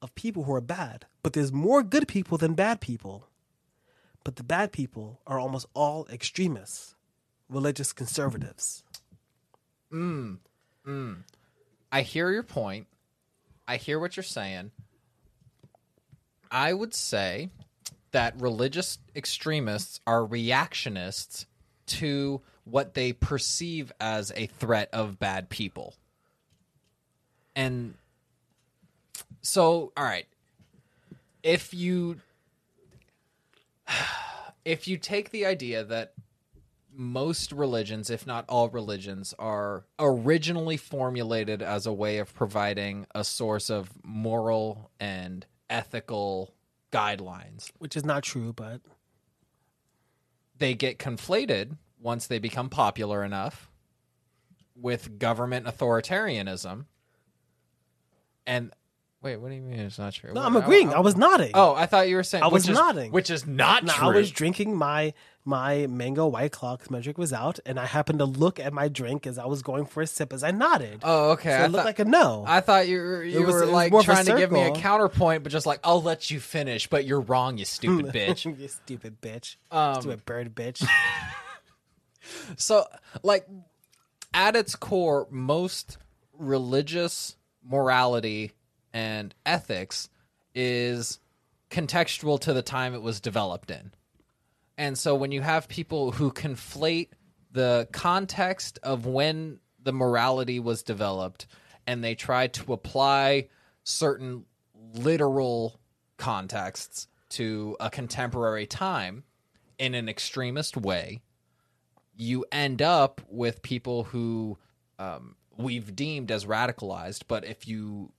[SPEAKER 2] of people who are bad. But there's more good people than bad people. But the bad people are almost all extremists, religious conservatives.
[SPEAKER 1] I hear your point. I hear what you're saying. I would say that religious extremists are reactionists to what they perceive as a threat of bad people. And so, all right. If you *sighs* if you take the idea that most religions, if not all religions, are originally formulated as a way of providing a source of moral and ethical guidelines.
[SPEAKER 2] Which is not true, but
[SPEAKER 1] They get conflated once they become popular enough with government authoritarianism. And wait, what do you mean it's not true?
[SPEAKER 2] no, I'm agreeing. I,
[SPEAKER 1] I-
[SPEAKER 2] was nodding.
[SPEAKER 1] Oh, I thought you were saying
[SPEAKER 2] I was
[SPEAKER 1] which is-
[SPEAKER 2] nodding.
[SPEAKER 1] which is not
[SPEAKER 2] No,
[SPEAKER 1] true.
[SPEAKER 2] I was drinking my my mango white claw 'cause my drink was out, and I happened to look at my drink as I was going for a sip as I nodded.
[SPEAKER 1] oh, okay.
[SPEAKER 2] so
[SPEAKER 1] I
[SPEAKER 2] it looked
[SPEAKER 1] thought-
[SPEAKER 2] like a no.
[SPEAKER 1] I thought you were, you
[SPEAKER 2] was-
[SPEAKER 1] were
[SPEAKER 2] it was
[SPEAKER 1] like
[SPEAKER 2] more of a
[SPEAKER 1] trying to give me a
[SPEAKER 2] circle.
[SPEAKER 1] counterpoint, but just like I'll let you finish, but you're wrong, you stupid *laughs* bitch.
[SPEAKER 2] you stupid bitch.
[SPEAKER 1] Um,
[SPEAKER 2] stupid bird bitch. *laughs*
[SPEAKER 1] So, like, at its core, most religious morality and ethics is contextual to the time it was developed in. And so, when you have people who conflate the context of when the morality was developed and they try to apply certain literal contexts to a contemporary time in an extremist way, you end up with people who um, we've deemed as radicalized. But if you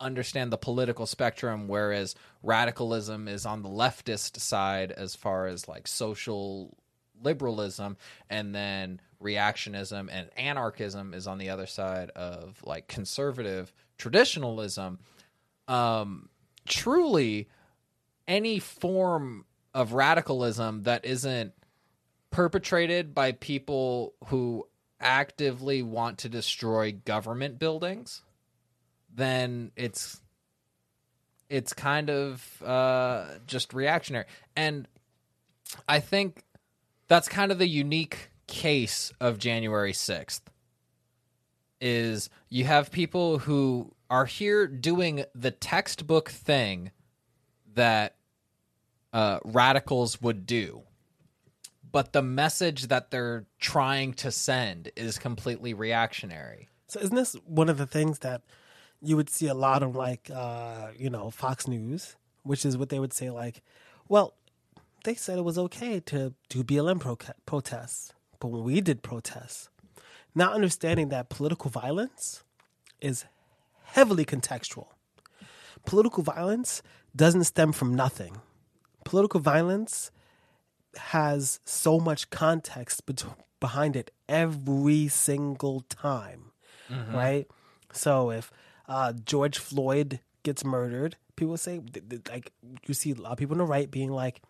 [SPEAKER 1] understand the political spectrum, whereas radicalism is on the leftist side as far as like social liberalism, and then reactionism and anarchism is on the other side of like conservative traditionalism. Um, truly, any form of radicalism that isn't perpetrated by people who actively want to destroy government buildings, then it's it's kind of uh, just reactionary. And I think that's kind of the unique case of January 6th is you have people who are here doing the textbook thing that uh, radicals would do but the message that they're trying to send is completely reactionary.
[SPEAKER 2] So isn't this one of the things that you would see a lot on like uh, you know, Fox News, which is what they would say like, Well, they said it was okay to do BLM pro- protests, but when we did protests, not understanding that political violence is heavily contextual. Political violence doesn't stem from nothing. Political violence has so much context bet- behind it every single time, right? So if uh, George Floyd gets murdered, people say like you see a lot of people on the right being like,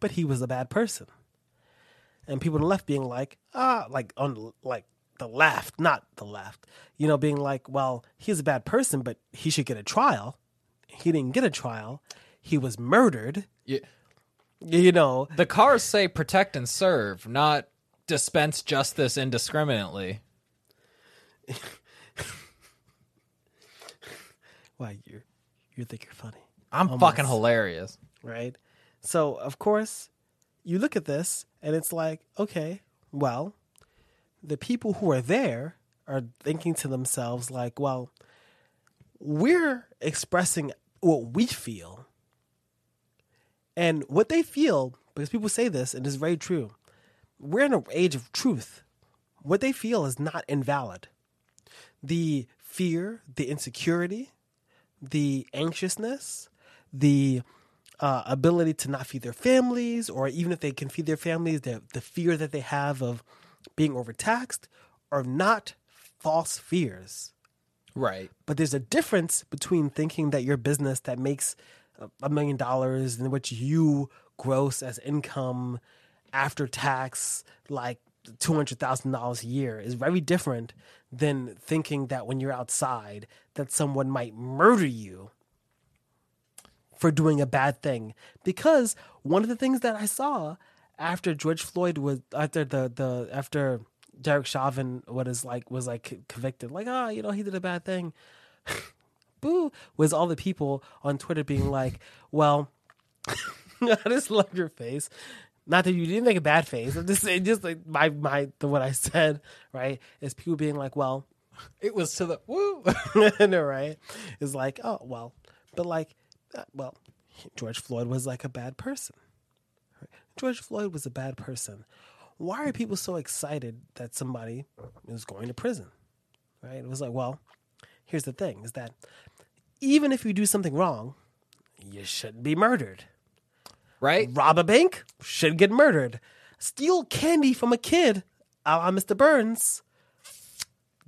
[SPEAKER 2] "But he was a bad person," and people on the left being like, "Ah," like on like the left, not the left, you know, being like, "Well, he's a bad person, but he should get a trial." He didn't get a trial. He was murdered.
[SPEAKER 1] You-
[SPEAKER 2] You know,
[SPEAKER 1] the cars say protect and serve, not dispense justice indiscriminately. *laughs*
[SPEAKER 2] why you you think you're funny.
[SPEAKER 1] I'm
[SPEAKER 2] Almost.
[SPEAKER 1] fucking hilarious.
[SPEAKER 2] right? So, of course, you look at this and it's like, okay, well, the people who are there are thinking to themselves, like, well, we're expressing what we feel. And what they feel, because people say this, and it's very true, we're in an age of truth. What they feel is not invalid. The fear, the insecurity, the anxiousness, the uh, ability to not feed their families, or even if they can feed their families, the, the fear that they have of being overtaxed are not false fears.
[SPEAKER 1] Right.
[SPEAKER 2] But there's a difference between thinking that your business that makes a- million dollars in which you gross as income after tax like $200,000 a year is very different than thinking that when you're outside that someone might murder you for doing a bad thing. Because one of the things that I saw after George Floyd was after the the after Derek Chauvin what is like was like convicted like ah you know he did a bad thing. *laughs* Boo was all the people on Twitter being like well *laughs* I just love your face not that you didn't make a bad face just just like my my the what I said right is people being like well
[SPEAKER 1] It was to the woo. *laughs*
[SPEAKER 2] no, right? Is like, oh well, but like, uh, well, George Floyd was like a bad person. George Floyd was a bad person. Why are people so excited that somebody is going to prison? Right? It was like, well, here's the thing: is that even if you do something wrong, you shouldn't be murdered.
[SPEAKER 1] Right?
[SPEAKER 2] Rob a bank, should get murdered. Steal candy from a kid, ah, ah, a la Mr. Burns.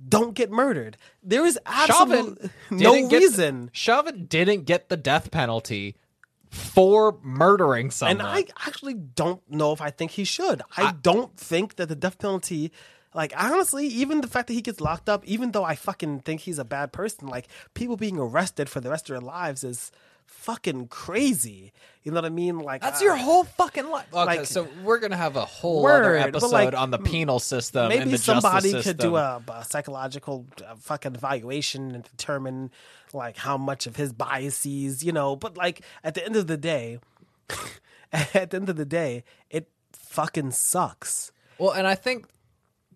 [SPEAKER 2] Don't get murdered. There is absolutely *laughs* no
[SPEAKER 1] the-
[SPEAKER 2] reason.
[SPEAKER 1] Chauvin didn't get the death penalty for murdering someone.
[SPEAKER 2] and I actually don't know if I think he should. I, don't think that the death penalty, like honestly, even the fact that he gets locked up, even though I fucking think he's a bad person, like people being arrested for the rest of their lives is fucking crazy. You know what I mean? Like
[SPEAKER 1] That's
[SPEAKER 2] uh,
[SPEAKER 1] your whole fucking life. Okay,
[SPEAKER 2] like-
[SPEAKER 1] so we're gonna have a whole
[SPEAKER 2] Word,
[SPEAKER 1] other episode
[SPEAKER 2] like,
[SPEAKER 1] on the penal system. and
[SPEAKER 2] maybe
[SPEAKER 1] the
[SPEAKER 2] somebody
[SPEAKER 1] justice
[SPEAKER 2] could do a, a psychological uh, fucking evaluation and determine like how much of his biases, you know. But like at the end of the day, *laughs* at the end of the day, it fucking sucks.
[SPEAKER 1] Well, and I think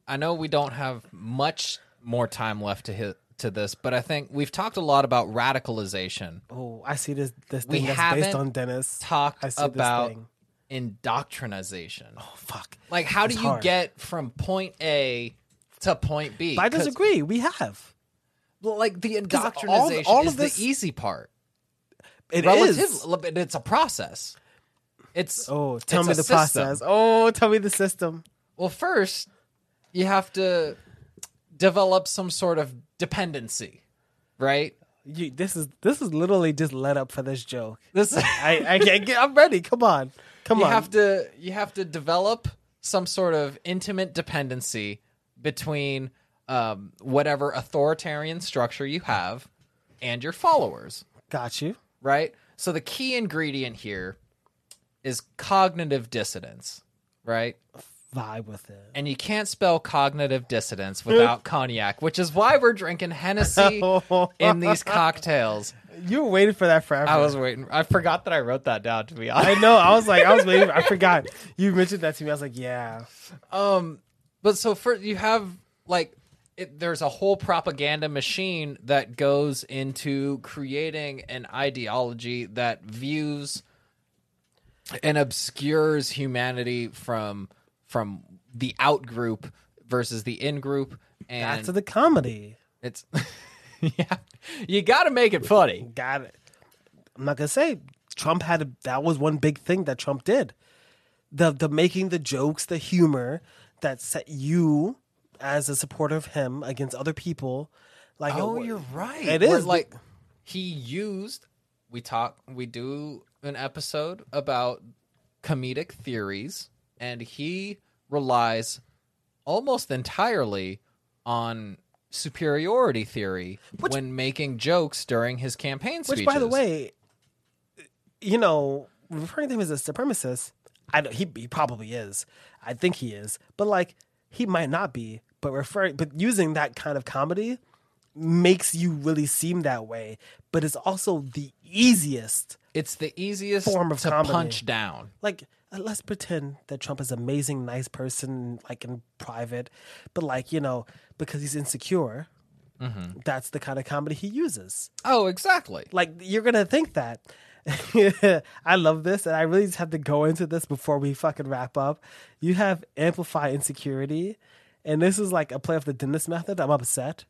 [SPEAKER 1] I know we don't have much more time left to hit to this, but I think we've talked a lot about radicalization.
[SPEAKER 2] Oh, I see this this
[SPEAKER 1] We
[SPEAKER 2] that's based on Dennis.
[SPEAKER 1] Talked
[SPEAKER 2] I see
[SPEAKER 1] about
[SPEAKER 2] this thing.
[SPEAKER 1] indoctrination.
[SPEAKER 2] Oh fuck!
[SPEAKER 1] Like, how do you
[SPEAKER 2] hard.
[SPEAKER 1] get from point A to point B?
[SPEAKER 2] But I disagree. We have
[SPEAKER 1] well, Like the indoctrination
[SPEAKER 2] all
[SPEAKER 1] is
[SPEAKER 2] of this-
[SPEAKER 1] the easy part.
[SPEAKER 2] it
[SPEAKER 1] Relative,
[SPEAKER 2] is.
[SPEAKER 1] it's a process. It's
[SPEAKER 2] Oh, tell
[SPEAKER 1] it's
[SPEAKER 2] me the
[SPEAKER 1] system.
[SPEAKER 2] process. Oh, tell me the system.
[SPEAKER 1] Well, first, you have to develop some sort of dependency, right?
[SPEAKER 2] You, this is this is literally just let up for this joke.
[SPEAKER 1] This *laughs*
[SPEAKER 2] I I can't get. I'm ready. Come on, come
[SPEAKER 1] you
[SPEAKER 2] on.
[SPEAKER 1] have to you have to develop some sort of intimate dependency between um, whatever authoritarian structure you have and your followers,
[SPEAKER 2] Got you.
[SPEAKER 1] right? So the key ingredient here is cognitive dissonance, right?
[SPEAKER 2] Vibe with it.
[SPEAKER 1] And you can't spell cognitive dissonance *laughs* without cognac, which is why we're drinking Hennessy *laughs* in these cocktails.
[SPEAKER 2] You were waiting for that forever.
[SPEAKER 1] I was waiting. I forgot that I wrote that down. To be honest,
[SPEAKER 2] I know. I was like, I was waiting. I *laughs* forgot. You mentioned that to me. I was like, yeah.
[SPEAKER 1] Um, but so for you have like it, there's a whole propaganda machine that goes into creating an ideology that views and obscures humanity from from the out group versus the in group and
[SPEAKER 2] That's the comedy.
[SPEAKER 1] it's *laughs* yeah you got to make it funny
[SPEAKER 2] Got it. I'm not gonna say Trump had a, that was one big thing that Trump did. The the making the jokes, the humor that set you as a supporter of him against other people. Like
[SPEAKER 1] oh
[SPEAKER 2] it-
[SPEAKER 1] you're right
[SPEAKER 2] It is
[SPEAKER 1] like he used we talk we do an episode about comedic theories and he relies almost entirely on superiority theory when making jokes during his campaign speeches
[SPEAKER 2] Which, by the way, you know, referring to him as a supremacist, I he he probably is. I think he is, but like he might not be. But referring, but using that kind of comedy makes you really seem that way. But it's also the easiest.
[SPEAKER 1] it's the easiest
[SPEAKER 2] Form of
[SPEAKER 1] to
[SPEAKER 2] comedy.
[SPEAKER 1] punch down
[SPEAKER 2] Like, Uh, let's pretend that Trump is an amazing, nice person, like in private, but like you know, because he's insecure. Mm-hmm. That's the kind of comedy he uses.
[SPEAKER 1] oh exactly.
[SPEAKER 2] Like you're gonna think that. *laughs* I love this and i really just have to go into this before we fucking wrap up. You have amplify insecurity and this is like a play of the Dennis method. I'm upset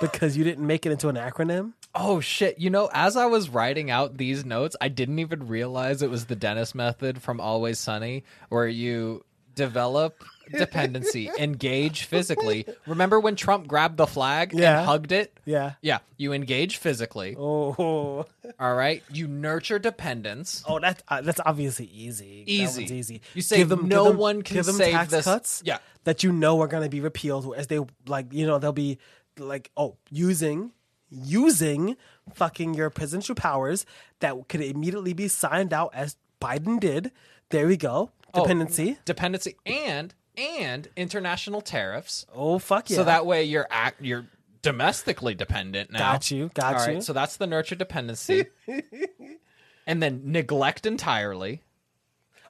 [SPEAKER 2] because you didn't make it into an acronym
[SPEAKER 1] Oh shit! You know, as I was writing out these notes, I didn't even realize it was the Dennis method from Always Sunny, where you develop *laughs* dependency, engage physically. Remember when Trump grabbed the flag
[SPEAKER 2] Yeah.
[SPEAKER 1] and hugged it?
[SPEAKER 2] yeah
[SPEAKER 1] Yeah, you engage physically.
[SPEAKER 2] oh
[SPEAKER 1] All right, you nurture dependence.
[SPEAKER 2] oh that uh, that's obviously easy
[SPEAKER 1] Easy.
[SPEAKER 2] easy
[SPEAKER 1] You say no one can
[SPEAKER 2] give them
[SPEAKER 1] save
[SPEAKER 2] tax
[SPEAKER 1] this-
[SPEAKER 2] cuts
[SPEAKER 1] Yeah.
[SPEAKER 2] that you know are going to be repealed as they like you know they'll be like oh using using fucking your presidential powers that could immediately be signed out as Biden did. There we go.
[SPEAKER 1] Oh.
[SPEAKER 2] Dependency.
[SPEAKER 1] Dependency and and international tariffs.
[SPEAKER 2] Oh, fuck yeah.
[SPEAKER 1] So that way you're act you're domestically dependent now.
[SPEAKER 2] Got you, got
[SPEAKER 1] All right,
[SPEAKER 2] you.
[SPEAKER 1] so that's the nurture dependency. *laughs* and then neglect entirely.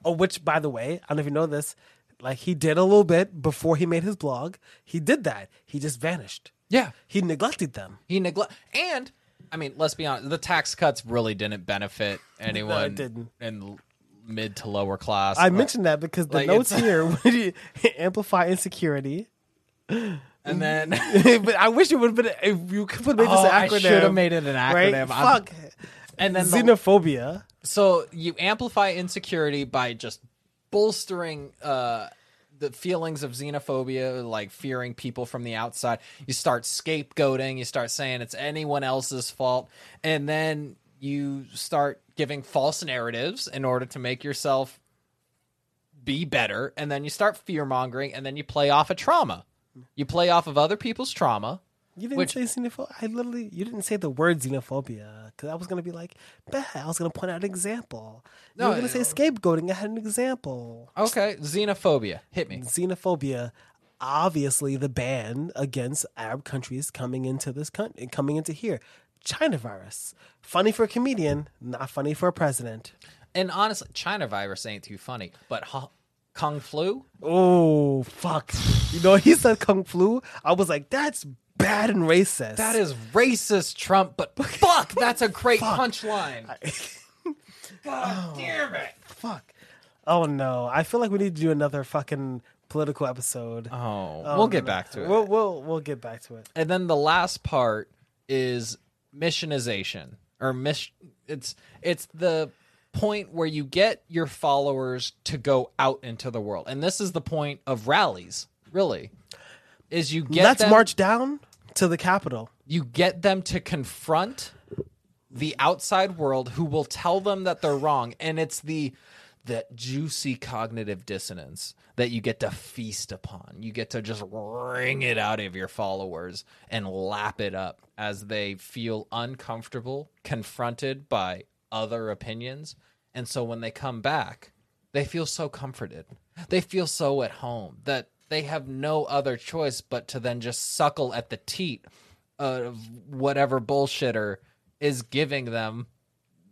[SPEAKER 2] oh, which by the way, I don't know if you know this, like he did a little bit before he made his blog. He did that. He just vanished.
[SPEAKER 1] Yeah.
[SPEAKER 2] He neglected them.
[SPEAKER 1] He neglect and I mean, let's be honest, the tax cuts really didn't benefit *laughs* anyone
[SPEAKER 2] didn't.
[SPEAKER 1] in mid to lower class.
[SPEAKER 2] I mentioned that because the
[SPEAKER 1] like,
[SPEAKER 2] notes here *laughs* *laughs* amplify insecurity.
[SPEAKER 1] and then
[SPEAKER 2] but I wish it would have been if you could have made this
[SPEAKER 1] Oh,
[SPEAKER 2] an
[SPEAKER 1] I should have made it an acronym. I'm-
[SPEAKER 2] Fuck.
[SPEAKER 1] and then the-
[SPEAKER 2] Xenophobia.
[SPEAKER 1] So you amplify insecurity by just bolstering uh, the feelings of xenophobia, like fearing people from the outside. You start scapegoating. You start saying it's anyone else's fault, and then you start giving false narratives in order to make yourself be better. And then you start fear mongering, and then you play off a trauma. You play off of other people's trauma.
[SPEAKER 2] You didn't
[SPEAKER 1] Which-
[SPEAKER 2] say xenophobia. I literally, you didn't say the word xenophobia because I was gonna be like, bah, I was gonna point out an example. You
[SPEAKER 1] No,
[SPEAKER 2] were gonna say
[SPEAKER 1] uh,
[SPEAKER 2] scapegoating. I had an example.
[SPEAKER 1] Okay, xenophobia. Hit me.
[SPEAKER 2] Xenophobia, obviously, the ban against Arab countries coming into this country, coming into here. China virus, funny for a comedian, not funny for a president.
[SPEAKER 1] And honestly, China virus ain't too funny, but hu- Kung flu.
[SPEAKER 2] Oh fuck! You know he said kung flu. I was like, that's bad and racist.
[SPEAKER 1] That is racist, Trump. But *laughs* fuck, that's a great punchline. *laughs* God oh, damn it!
[SPEAKER 2] fuck. Oh no! I feel like we need to do another fucking political episode.
[SPEAKER 1] Oh, we'll oh, get back to it.
[SPEAKER 2] We'll we'll we'll get back to it.
[SPEAKER 1] and then the last part is missionization or mission. It's it's the point where you get your followers to go out into the world, and this is the point of rallies. Really, is you get
[SPEAKER 2] Let's
[SPEAKER 1] them-
[SPEAKER 2] march down to the Capitol.
[SPEAKER 1] you get them to confront the outside world who will tell them that they're wrong. And it's the that juicy cognitive dissonance that you get to feast upon. You get to just wring it out of your followers and lap it up as they feel uncomfortable confronted by other opinions. And so when they come back they feel so comforted. They feel so at home that they have no other choice but to then just suckle at the teat of whatever bullshitter is giving them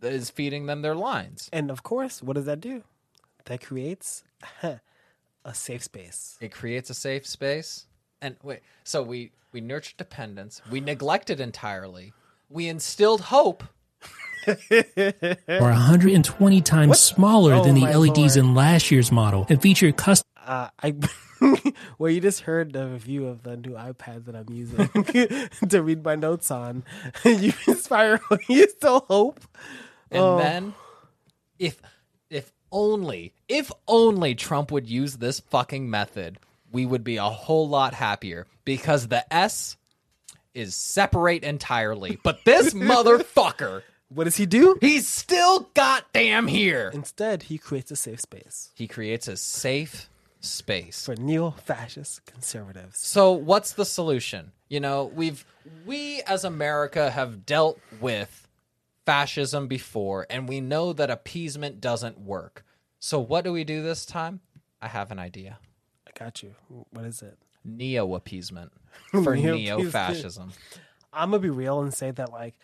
[SPEAKER 1] is feeding them their lines.
[SPEAKER 2] And of course, what does that do? That creates a safe space.
[SPEAKER 1] It creates a safe space. And wait, so we we nurtured dependence, we neglected entirely, we instilled hope, *laughs*
[SPEAKER 4] are 120 times smaller
[SPEAKER 2] Oh
[SPEAKER 4] than the LEDs
[SPEAKER 2] lord.
[SPEAKER 4] in last year's model and feature custom
[SPEAKER 2] Uh, I *laughs* *laughs* well, you just heard the review of the new iPad that I'm using *laughs* to read my notes on. *laughs* you inspire you still hope.
[SPEAKER 1] And
[SPEAKER 2] Oh.
[SPEAKER 1] then, if if only if only Trump would use this fucking method, we would be a whole lot happier because the S is separate entirely. But this motherfucker,
[SPEAKER 2] What does he do?
[SPEAKER 1] he's still goddamn here.
[SPEAKER 2] Instead, he creates a safe space
[SPEAKER 1] He creates a safe space.
[SPEAKER 2] for neo-fascist conservatives.
[SPEAKER 1] So what's the solution? You know, we've we as America have dealt with fascism before and we know that appeasement doesn't work. So what do we do this time? I have an idea.
[SPEAKER 2] I got you. What is it?
[SPEAKER 1] Neo appeasement *laughs* for neo fascism.
[SPEAKER 2] I'm gonna be real and say that like,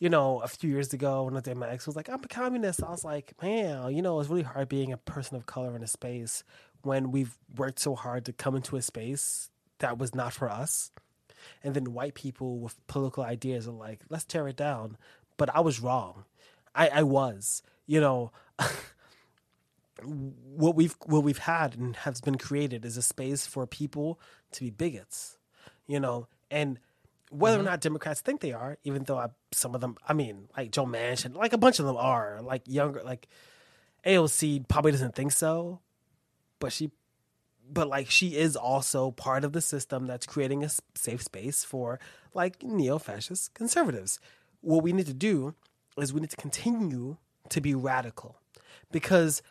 [SPEAKER 2] you know, a few years ago when I did my ex was like, I'm a communist. I was like, man, you know, it's really hard being a person of color in a space when we've worked so hard to come into a space that was not for us. And then white people with political ideas are like, let's tear it down. But I was wrong. I, I was. You know, *laughs* what we've what we've had and has been created is a space for people to be bigots, you know, and whether or mm-hmm. not Democrats think they are, even though I, some of them, I mean, like Joe Manchin, like a bunch of them are, like younger, like AOC probably doesn't think so, but she, but like she is also part of the system that's creating a safe space for like neo-fascist conservatives. What we need to do is we need to continue to be radical, because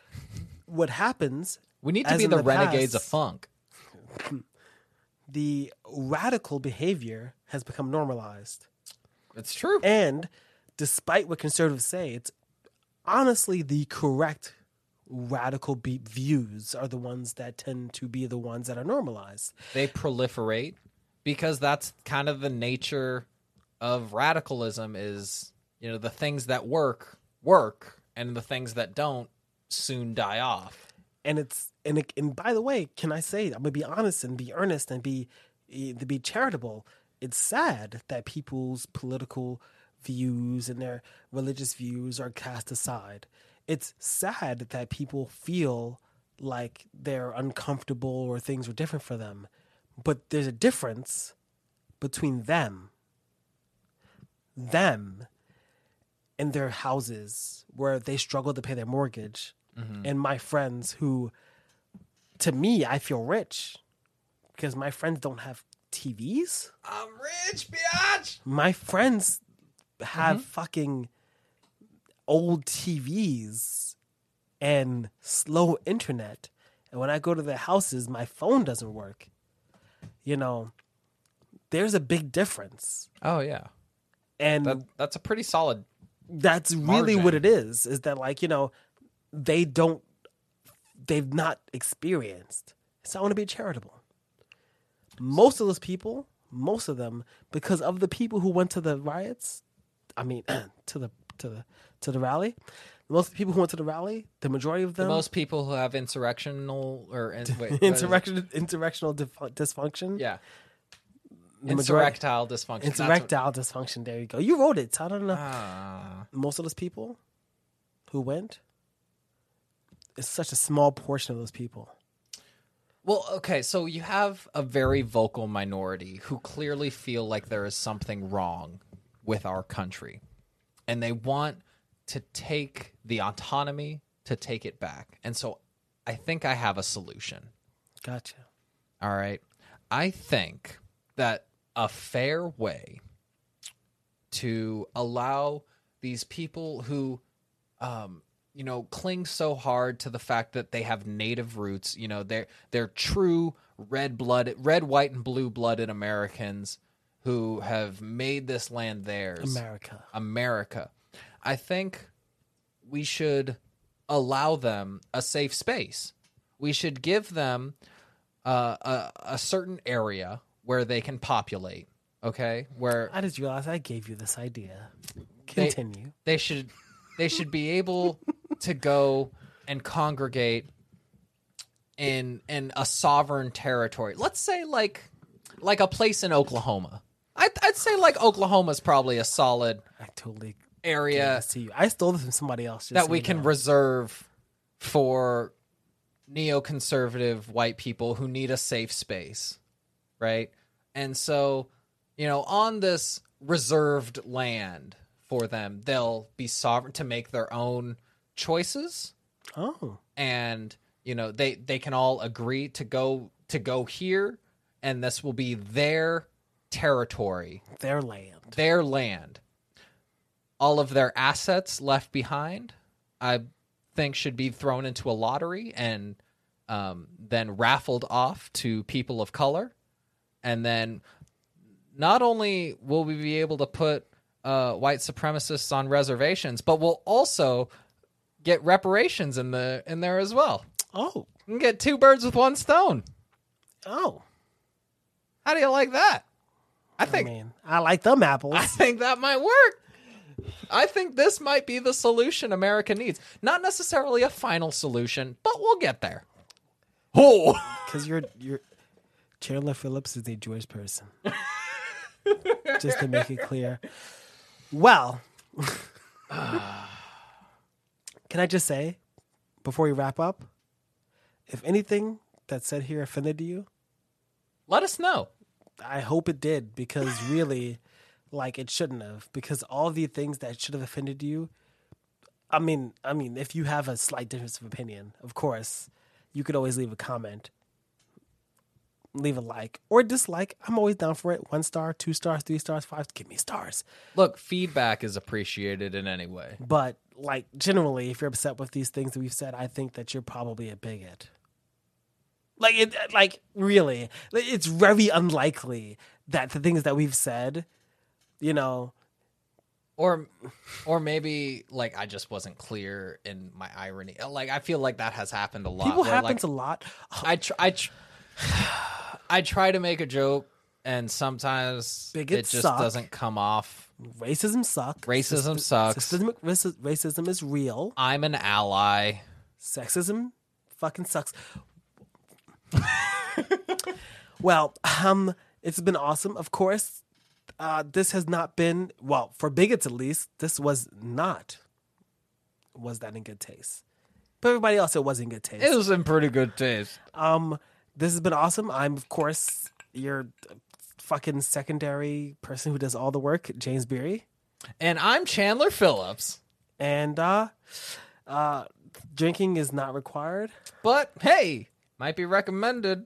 [SPEAKER 2] what happens
[SPEAKER 1] We need to be the,
[SPEAKER 2] the
[SPEAKER 1] renegades
[SPEAKER 2] past-
[SPEAKER 1] of funk. *laughs*
[SPEAKER 2] the radical behavior has become normalized.
[SPEAKER 1] It's true.
[SPEAKER 2] And despite what conservatives say, it's honestly the correct radical be- views are the ones that tend to be the ones that are normalized.
[SPEAKER 1] they proliferate because that's kind of the nature of radicalism is you know the things that work work and the things that don't soon die off
[SPEAKER 2] And it's and it, and by the way, can I say I'm gonna be honest and be earnest and be eh, to be charitable. It's sad that people's political views and their religious views are cast aside. It's sad that people feel like they're uncomfortable or things are different for them. But there's a difference between them, them, and their houses where they struggle to pay their mortgage, and my friends who, to me, I feel rich because my friends don't have TVs.
[SPEAKER 1] i'm rich biatch
[SPEAKER 2] My friends have
[SPEAKER 1] Mm-hmm.
[SPEAKER 2] fucking old TVs and slow internet. And when I go to their houses, my phone doesn't work. You know, there's a big difference.
[SPEAKER 1] oh yeah
[SPEAKER 2] And
[SPEAKER 1] that, that's a pretty solid
[SPEAKER 2] that's really what it is is that like you know they don't they've not experienced so i want to be charitable most of those people most of them because of the people who went to the riots i mean *clears throat* to the to the to the rally. Most of the people who went to the rally the majority of them
[SPEAKER 1] most people who have insurrectional or in, *laughs* wait, what is it?
[SPEAKER 2] insurrection insurrectional dif- dysfunction?
[SPEAKER 1] Yeah.
[SPEAKER 2] The
[SPEAKER 1] insurrectile dysfunction.
[SPEAKER 2] Insurrectile dysfunction. There you go. You wrote it. So i don't know.
[SPEAKER 1] Ah.
[SPEAKER 2] most of those people who went it's such a small portion of those people.
[SPEAKER 1] Well, okay, so you have a very vocal minority who clearly feel like there is something wrong with our country. And they want to take the autonomy to take it back. And so I think I have a solution.
[SPEAKER 2] gotcha
[SPEAKER 1] All right. I think that a fair way to allow these people who, um, you know, cling so hard to the fact that they have native roots, you know, they're they're true red blooded, red, white, and blue blooded Americans who have made this land theirs.
[SPEAKER 2] america
[SPEAKER 1] America. I think we should allow them a safe space. We should give them uh, a, a certain area where they can populate. Okay, where
[SPEAKER 2] i just realized i gave you this idea
[SPEAKER 1] They-
[SPEAKER 2] continue
[SPEAKER 1] they should they should be able *laughs* to go and congregate in in a sovereign territory. Let's say like like a place in Oklahoma. I'd, I'd say like Oklahoma's probably a solid
[SPEAKER 2] i totally
[SPEAKER 1] area
[SPEAKER 2] to you. I stole this from somebody else. just
[SPEAKER 1] that
[SPEAKER 2] so
[SPEAKER 1] we
[SPEAKER 2] you
[SPEAKER 1] can
[SPEAKER 2] know.
[SPEAKER 1] reserve for neoconservative white people who need a safe space, right? And so, you know, on this reserved land for them, they'll be sovereign to make their own choices
[SPEAKER 2] oh,
[SPEAKER 1] and you know they they can all agree to go to go here and this will be their territory.
[SPEAKER 2] Their land.
[SPEAKER 1] their land. All of their assets left behind i think should be thrown into a lottery and um, then raffled off to people of color. And then not only will we be able to put uh, white supremacists on reservations but we'll also get reparations in the in there as well.
[SPEAKER 2] Oh,
[SPEAKER 1] we can get two birds with one stone.
[SPEAKER 2] Oh.
[SPEAKER 1] how do you like that i
[SPEAKER 2] I
[SPEAKER 1] think
[SPEAKER 2] mean, I like them apples.
[SPEAKER 1] I think that might work. I think this might be the solution America needs. Not necessarily a final solution, but we'll get there. *laughs* Oh,
[SPEAKER 2] Because you're you're Chandler Phillips is a Jewish person. *laughs* Just to make it clear. Well, *sighs* can I just say, before we wrap up, if anything that's said here offended you,
[SPEAKER 1] let us know.
[SPEAKER 2] I hope it did because really, like it shouldn't have. Because all the things that should have offended you, I mean, I mean, if you have a slight difference of opinion, of course, you could always leave a comment, leave a like or dislike. I'm always down for it. One star, two stars, three stars, five. Give me stars.
[SPEAKER 1] Look, feedback is appreciated in any way.
[SPEAKER 2] But like generally, if you're upset with these things that we've said, I think that you're probably a bigot. Like it, like really, it's very unlikely that the things that we've said, you know,
[SPEAKER 1] Or or maybe like I just wasn't clear in my irony. Like I feel like that has happened a lot.
[SPEAKER 2] people
[SPEAKER 1] where,
[SPEAKER 2] happens
[SPEAKER 1] like,
[SPEAKER 2] a lot. *sighs*
[SPEAKER 1] I tr- I tr- *sighs* I try to make a joke and sometimes
[SPEAKER 2] Bigots
[SPEAKER 1] it just
[SPEAKER 2] suck.
[SPEAKER 1] doesn't come off.
[SPEAKER 2] Racism sucks.
[SPEAKER 1] Racism sucks.
[SPEAKER 2] Systemic racism is real.
[SPEAKER 1] I'm an ally.
[SPEAKER 2] Sexism fucking sucks. *laughs* well, um, it's been awesome. Of course, uh, this has not been well for bigots at least. This was not was that in good taste. But everybody else, it was in good taste.
[SPEAKER 1] It was in pretty good taste.
[SPEAKER 2] Um, this has been awesome. I'm of course your fucking secondary person who does all the work, James Beery.
[SPEAKER 1] And I'm Chandler Phillips.
[SPEAKER 2] and uh uh drinking is not required
[SPEAKER 1] But hey, might be recommended.